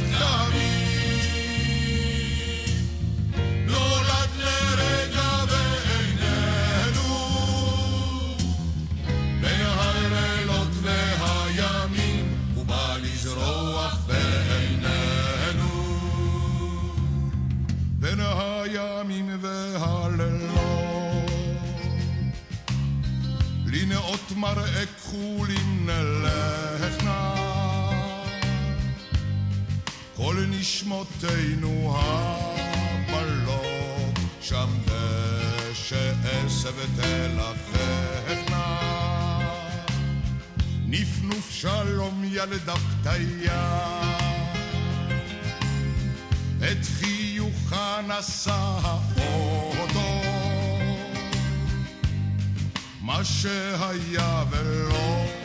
מראה כחולים נלכנה, כל נשמותינו המלות, שם דשא עשב תלככנה. נפנוף שלום ילדה פתיה, את חיוכה נשא האוטו. מה שהיה ולא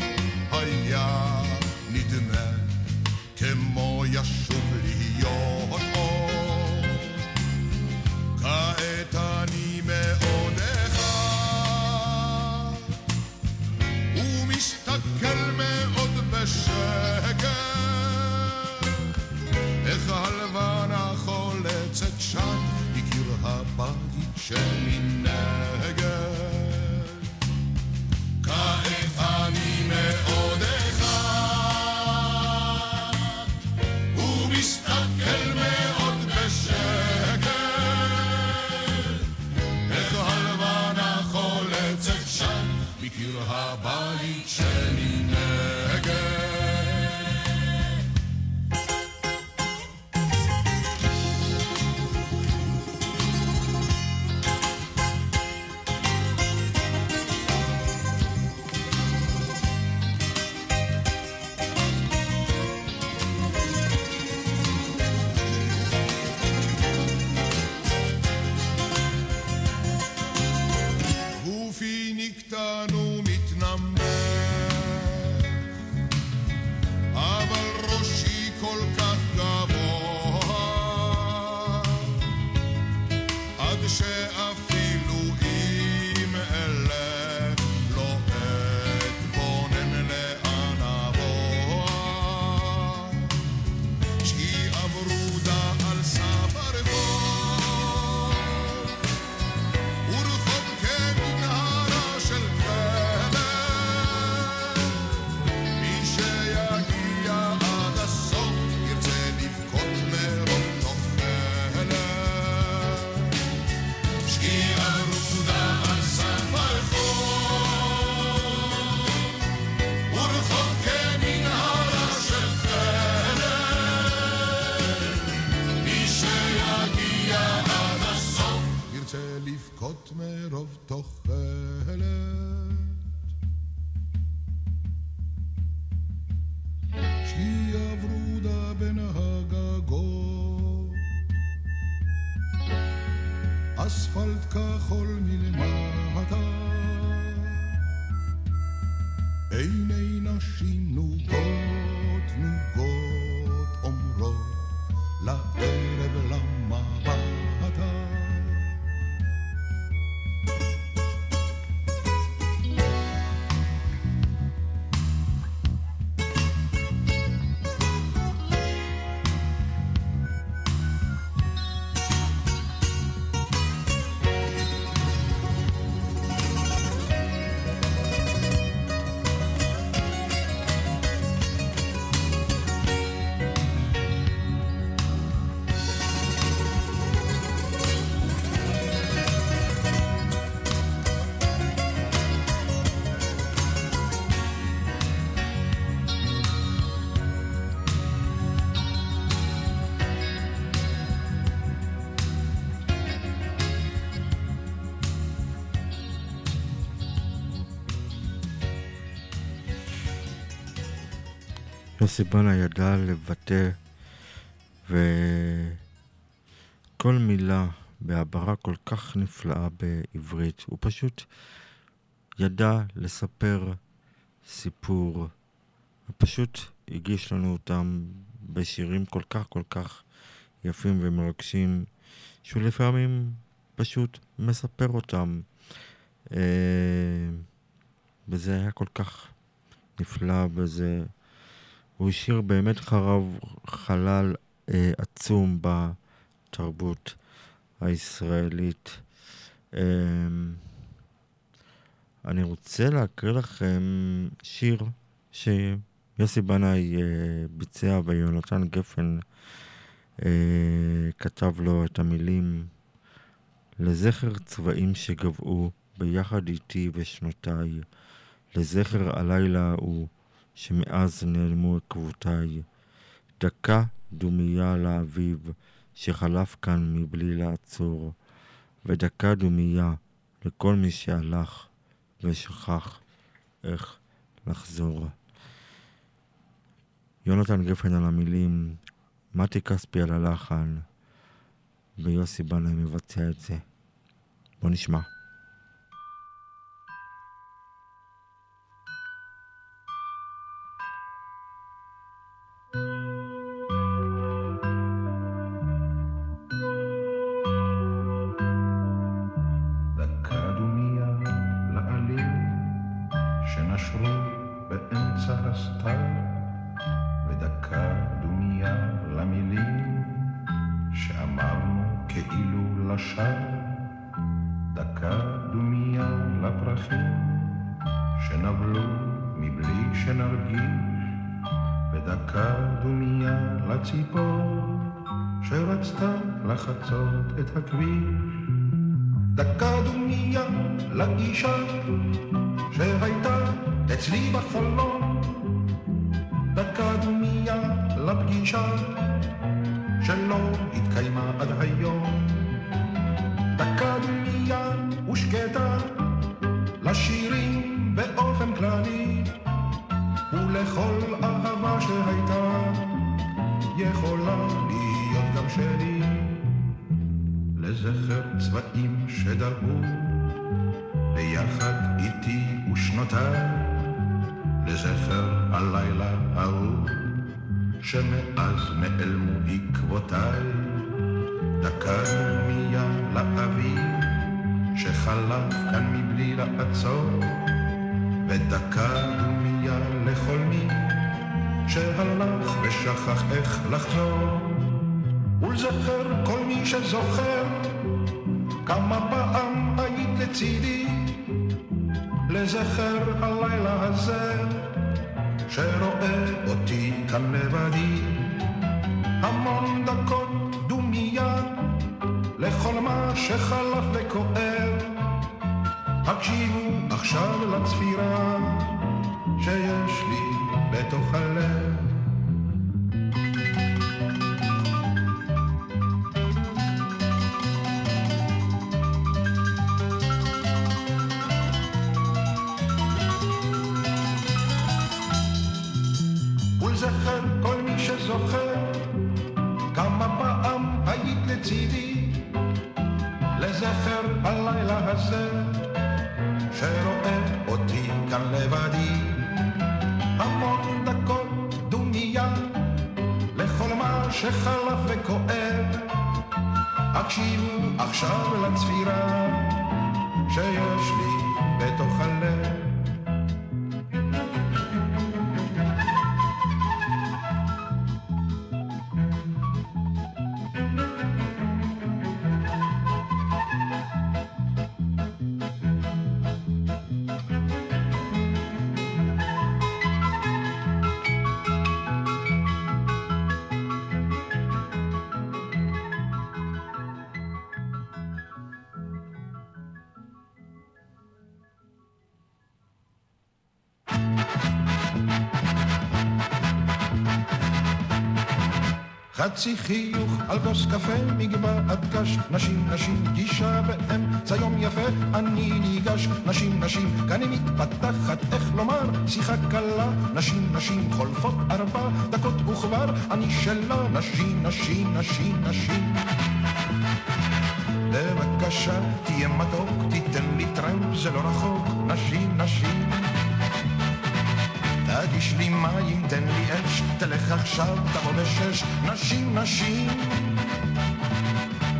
יוסי בנה ידע לבטא וכל מילה בהברה כל כך נפלאה בעברית. הוא פשוט ידע לספר סיפור, ופשוט הגיש לנו אותם בשירים כל כך כל כך יפים ומרגשים, שהוא לפעמים פשוט מספר אותם. אה, וזה היה כל כך נפלא, וזה... הוא השאיר באמת חרב חלל אה, עצום בתרבות הישראלית. אה, אני רוצה להקריא לכם שיר שיוסי בנאי אה, ביצע ויונתן גפן אה, כתב לו את המילים לזכר צבעים שגבעו ביחד איתי ושנותיי, לזכר הלילה ההוא שמאז נעלמו עקבותיי. דקה דומייה לאביב שחלף כאן מבלי לעצור, ודקה דומייה לכל מי שהלך ושכח איך לחזור. יונתן גפן על המילים, מתי כספי על הלחן, ויוסי בנאי מבצע את זה. בוא נשמע. שחלף וכואב. הקשיבו עכשיו לצפירה שיש לי בתוך הלב חצי חיוך על כוס קפה מגבעת קש. נשים נשים גישה באמצע יום יפה. אני ניגש נשים נשים כאן היא מתפתחת איך לומר? שיחה קלה. נשים נשים חולפות ארבע דקות וכבר אני שלה. נשים נשים נשים נשים. בבקשה תהיה מתוק תיתן לי טרמפ זה לא רחוק. נשים נשים תגיש לי מים, תן לי אש, תלך עכשיו, תבוא בשש, נשים, נשים.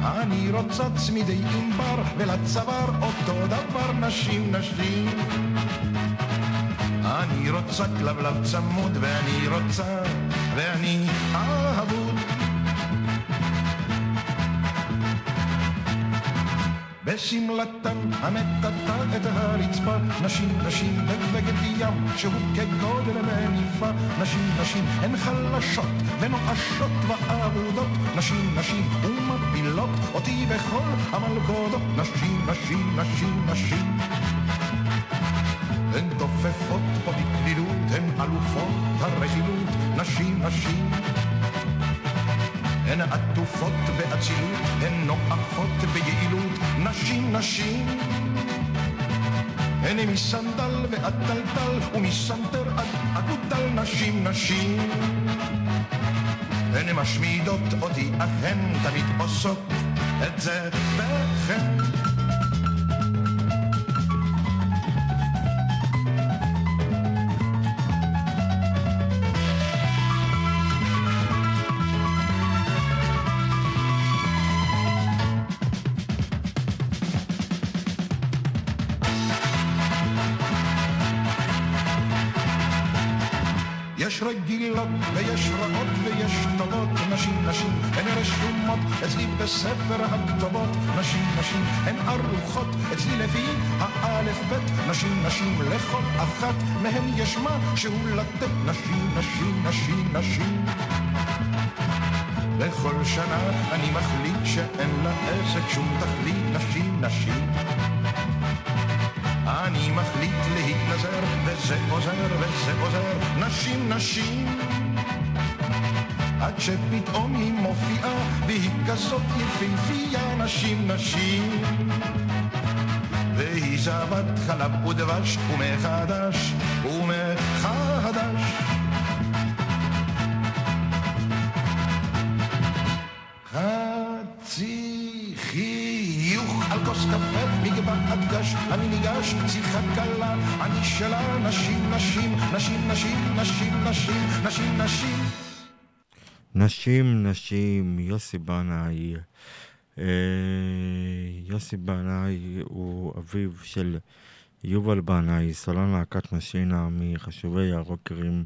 אני רוצה צמידי ענבר, ולצוואר אותו דבר, נשים, נשים. אני רוצה כלבלב צמוד, ואני רוצה, ואני אהבות. בשמלתן המטאטה את הרצפה, נשים, נשים בבגד ים שהוא כגודל מניפה, נשים, נשים הן חלשות ונואשות ועבודות, נשים, נשים ומפילות אותי בכל המלכודות, נשים, נשים, נשים, נשים. הן תופפות פה בקלילות, הן אלופות הרכילות, נשים, נשים. הן עטופות באצילות, הן נואפות ביעילות, נשים, נשים. הן מסנדל ועד טלטל, ומסנטר עד אגודל, נשים, נשים. הן משמידות אותי, אך הן תמיד עושות את זה בחן. נשים, הן רשומות אצלי בספר הכתובות, נשים, נשים, הן ערוכות אצלי לפי האלף בית, נשים, נשים, לכל אחת מהן יש משהו לתת, נשים, נשים, נשים, נשים. לכל שנה אני מחליט שאין לעסק שום תכלית, נשים, נשים. אני מחליט להתנזר, וזה עוזר, וזה עוזר, נשים, נשים. עד שפתאום היא מופיעה, והיא כזאת יפהפייה, נשים, נשים. והיא זבת חלב ודבש, ומחדש, ומחדש. חצי חיוך על כוס קפה, מגבעת גש, אני ניגש, שיחה קלה, אני שלה, נשים, נשים, נשים, נשים, נשים, נשים, נשים, נשים. נשים, נשים, יוסי בנאי. אה, יוסי בנאי הוא אביו של יובל בנאי, סולן להקת משינה מחשובי הרוקרים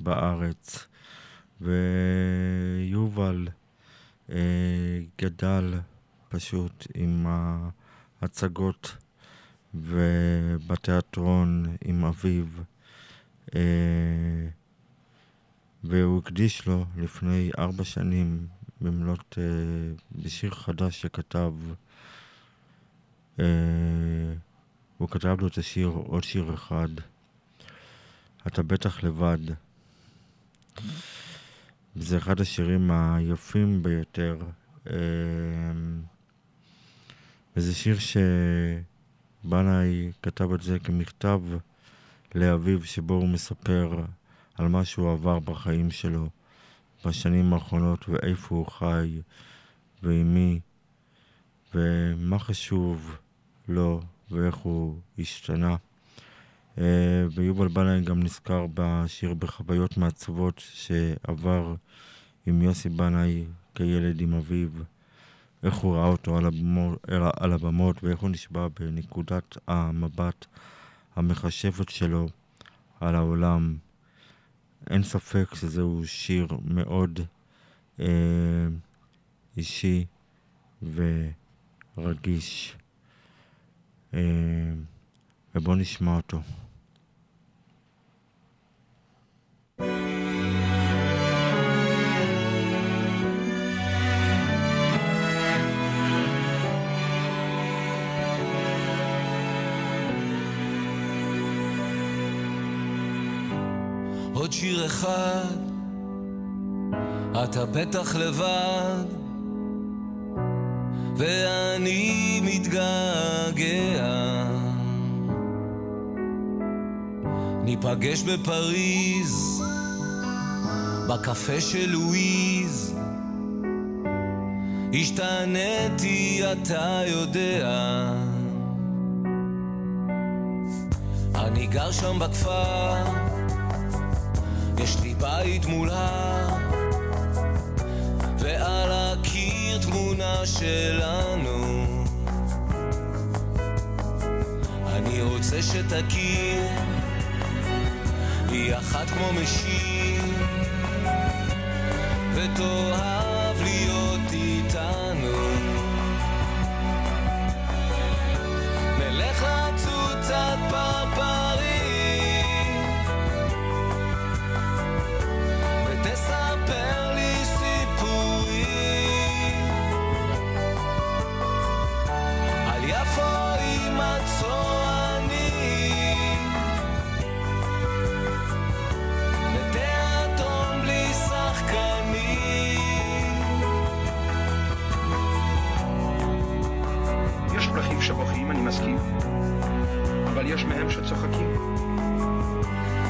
בארץ. ויובל אה, גדל פשוט עם ההצגות ובתיאטרון עם אביו. והוא הקדיש לו לפני ארבע שנים במלאת, אה, בשיר חדש שכתב, אה, הוא כתב לו את השיר, עוד שיר אחד, אתה בטח לבד. זה אחד השירים היפים ביותר. אה, וזה שיר שבנאי כתב את זה כמכתב לאביו, שבו הוא מספר על מה שהוא עבר בחיים שלו בשנים האחרונות, ואיפה הוא חי, ועם מי, ומה חשוב לו, ואיך הוא השתנה. אה, ויובל בנאי גם נזכר בשיר בחוויות מעצבות שעבר עם יוסי בנאי כילד עם אביו, איך הוא ראה אותו על הבמות, על הבמות ואיך הוא נשבע בנקודת המבט המכשפת שלו על העולם. אין ספק שזהו שיר מאוד אה, אישי ורגיש. אה, ובואו נשמע אותו. עוד שיר אחד, אתה בטח לבד, ואני מתגעגע. ניפגש בפריז, בקפה של לואיז. השתנתי, אתה יודע. אני גר שם בכפר, בית מול הר, ועל הקיר תמונה שלנו. אני רוצה שתכיר, היא אחת כמו משיר, ותאהב שצוחקים.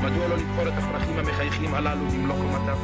מדוע לא לתפור את הפרחים המחייכים הללו במלוא קומתם?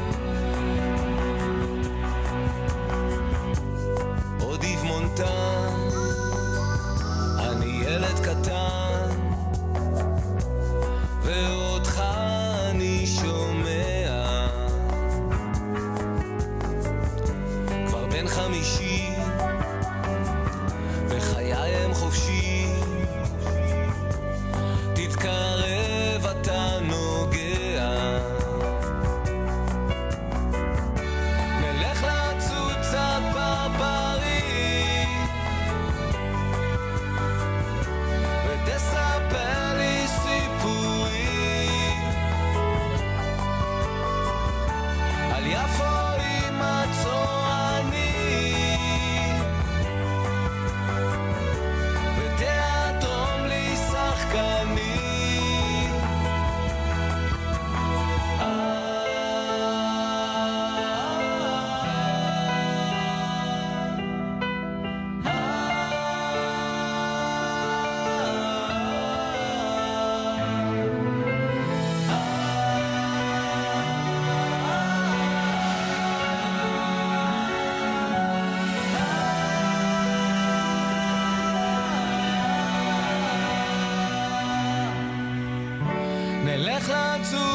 inclined to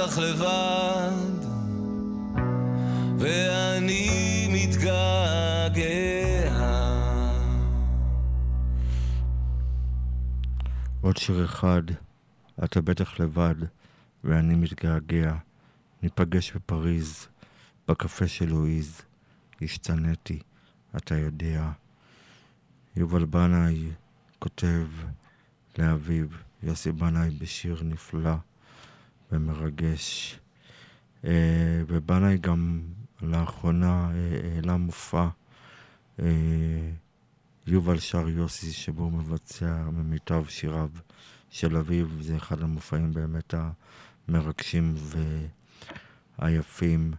בטח לבד, ואני מתגעגע. עוד שיר אחד, אתה בטח לבד, ואני מתגעגע. ניפגש בפריז, בקפה של לואיז. השתנתי, אתה יודע. יובל בנאי כותב לאביו, יוסי בנאי בשיר נפלא ומרגש. אה, ובנאי גם לאחרונה אה, העלה מופע אה, יובל שר יוסי, שבו מבצע ממיטב שיריו של אביו. זה אחד המופעים באמת המרגשים והיפים.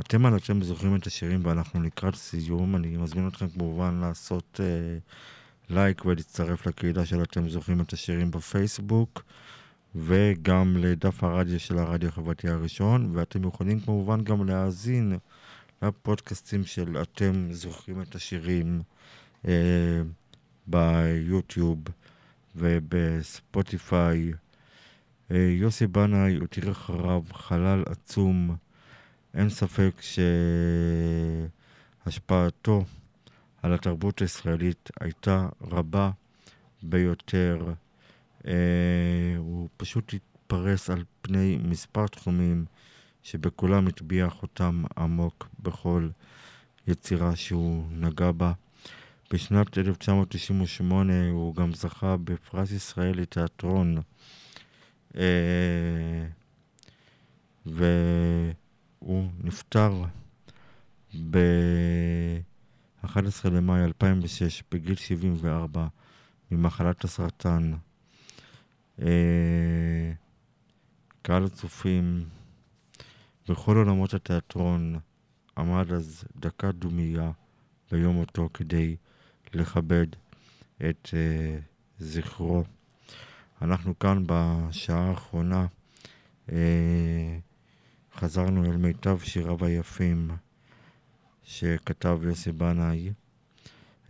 אתם על אתם זוכרים את השירים ואנחנו לקראת סיום. אני מזמין אתכם כמובן לעשות לייק ולהצטרף לקהילה של אתם זוכרים את השירים בפייסבוק. וגם לדף הרדיו של הרדיו החברתי הראשון, ואתם יכולים כמובן גם להאזין לפודקאסטים של אתם זוכרים את השירים אה, ביוטיוב ובספוטיפיי. אה, יוסי בנאי הותיר אחריו חלל עצום. אין ספק שהשפעתו על התרבות הישראלית הייתה רבה ביותר. Uh, הוא פשוט התפרס על פני מספר תחומים שבכולם הטביע חותם עמוק בכל יצירה שהוא נגע בה. בשנת 1998 הוא גם זכה בפרס ישראל לתיאטרון, uh, והוא נפטר ב-11 למאי 2006 בגיל 74 ממחלת הסרטן. אה, קהל הצופים בכל עולמות התיאטרון עמד אז דקה דומייה ביום מותו כדי לכבד את אה, זכרו. אנחנו כאן בשעה האחרונה אה, חזרנו אל מיטב שיריו היפים שכתב יוסי בנאי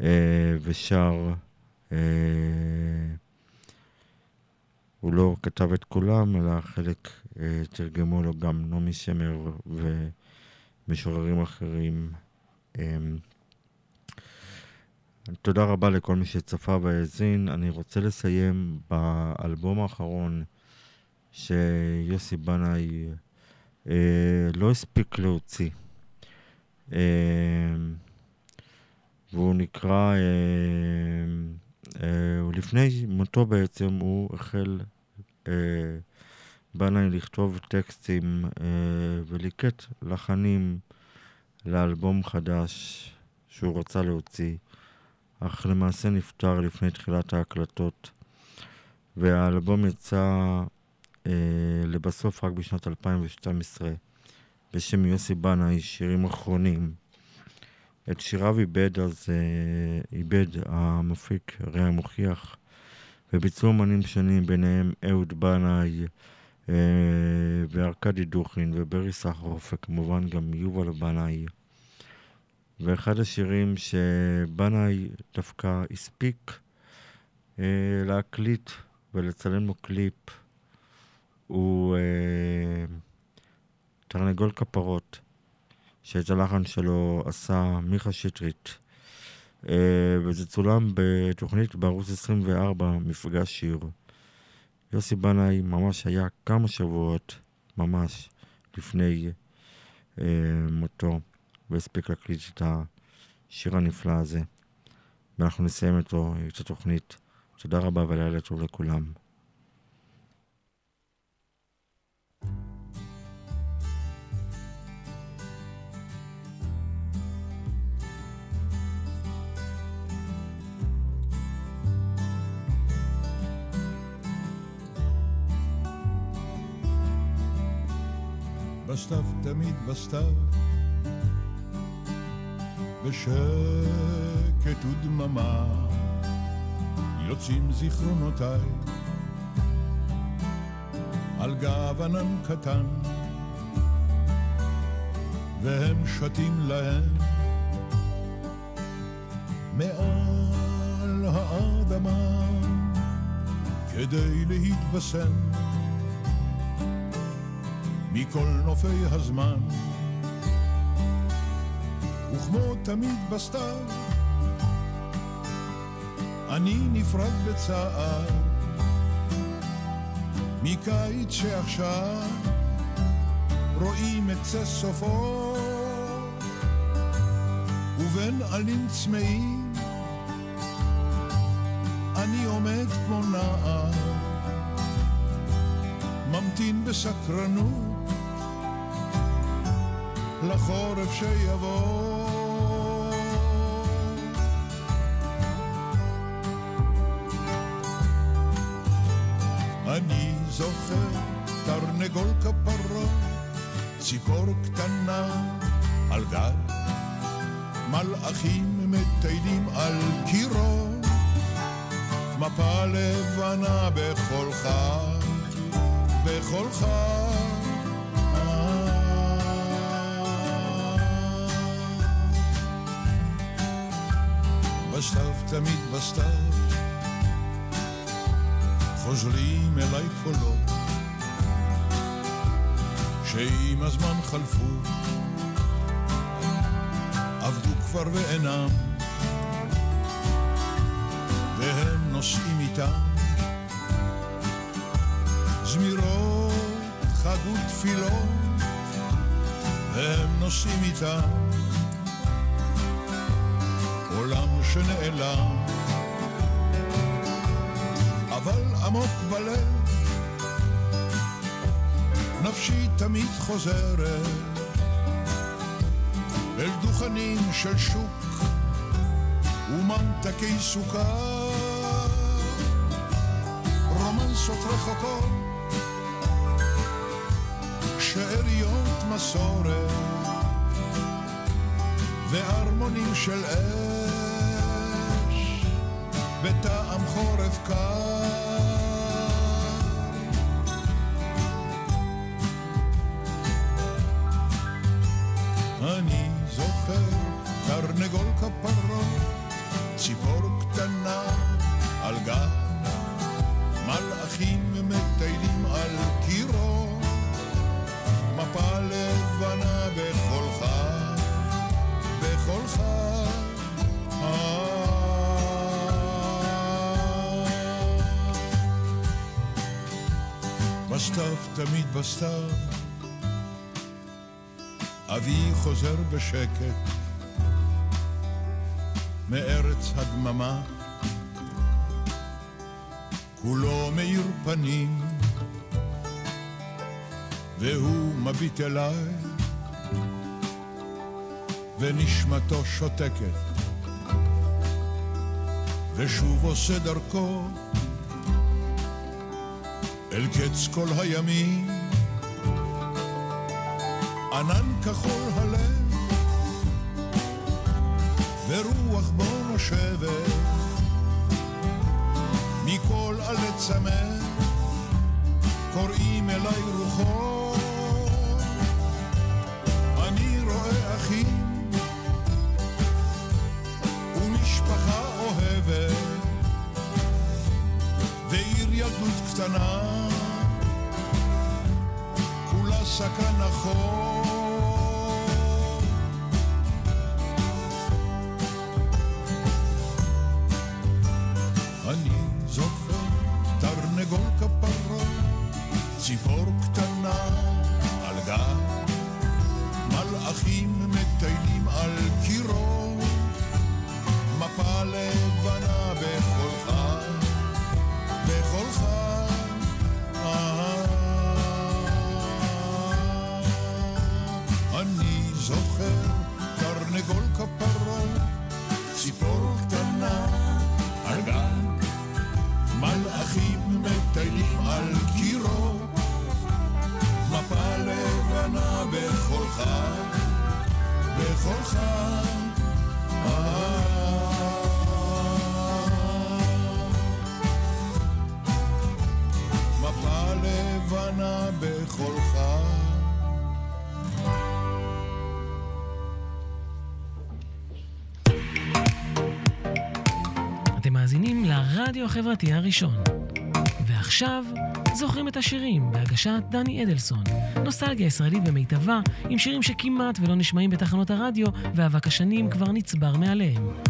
אה, ושר אה, הוא לא כתב את כולם, אלא חלק אה, תרגמו לו גם נעמי שמר ומשוררים אחרים. אה, תודה רבה לכל מי שצפה והאזין. אני רוצה לסיים באלבום האחרון שיוסי בנאי אה, לא הספיק להוציא. אה, והוא נקרא אה, אה, לפני מותו בעצם הוא החל אה, בנאי לכתוב טקסטים אה, וליקט לחנים לאלבום חדש שהוא רצה להוציא, אך למעשה נפטר לפני תחילת ההקלטות, והאלבום יצא אה, לבסוף רק בשנת 2012 בשם יוסי בנאי, שירים אחרונים. את שיריו איבד אז, אה, איבד המפיק ראם מוכיח, וביצעו אמנים שונים, ביניהם אהוד בנאי אה, וארכדי דוכין וברי סחרוף, וכמובן גם יובל בנאי. ואחד השירים שבנאי דווקא הספיק אה, להקליט ולצלם לו קליפ הוא אה, תרנגול כפרות. שאת הלחן שלו עשה מיכה שטרית. Uh, וזה צולם בתוכנית בערוץ 24, מפגש שיר. יוסי בנאי ממש היה כמה שבועות, ממש, לפני uh, מותו, והספיק להקליט את השיר הנפלא הזה. ואנחנו נסיים איתו, את התוכנית. תודה רבה ולילה טוב לכולם. בסתיו תמיד בסתיו, בשקט ודממה, יוצאים זיכרונותיי על גב ענן קטן, והם שתים להם מעל האדמה כדי להתבשם. מכל נופי הזמן. וכמו תמיד בסתיו, אני נפרד בצער מקיץ שעכשיו רואים את צא סופו ובין עלים צמאים אני עומד כמו נער ממתין בסקרנות לחורף שיבוא. אני זוכר תרנגול כפרות, ציפור קטנה על גל, מלאכים מטיילים על קירו, מפה לבנה בכל חג, בכל חג. תמיד בסתיו, חוזרים אליי קולות שעם הזמן חלפו, עבדו כבר ואינם, והם נושאים איתם. זמירות, חג ותפילות, והם נושאים איתם שנעלם. אבל עמוק בלב, נפשי תמיד חוזרת אל דוכנים של שוק וממתקי סוכר, רומנסות רחוקות, שאריות מסורת וארמונים של אש. בטעם חורף קר. אני זוכר תרנגול כפרות, ציפור תמיד בסתיו, אבי חוזר בשקט מארץ הדממה, כולו מאיר פנים, והוא מביט אליי, ונשמתו שותקת, ושוב עושה דרכו אל קץ כל הימים, ענן כחול הלב, ורוח בו נושבת, מכל עלי צמא, קוראים אליי רוחו, אני רואה אחים, ומשפחה אוהבת, ועיר ילדות קטנה, כולה סכן החברתי הראשון. ועכשיו, זוכרים את השירים בהגשת דני אדלסון. נוסטלגיה ישראלית במיטבה, עם שירים שכמעט ולא נשמעים בתחנות הרדיו, ואבק השנים כבר נצבר מעליהם.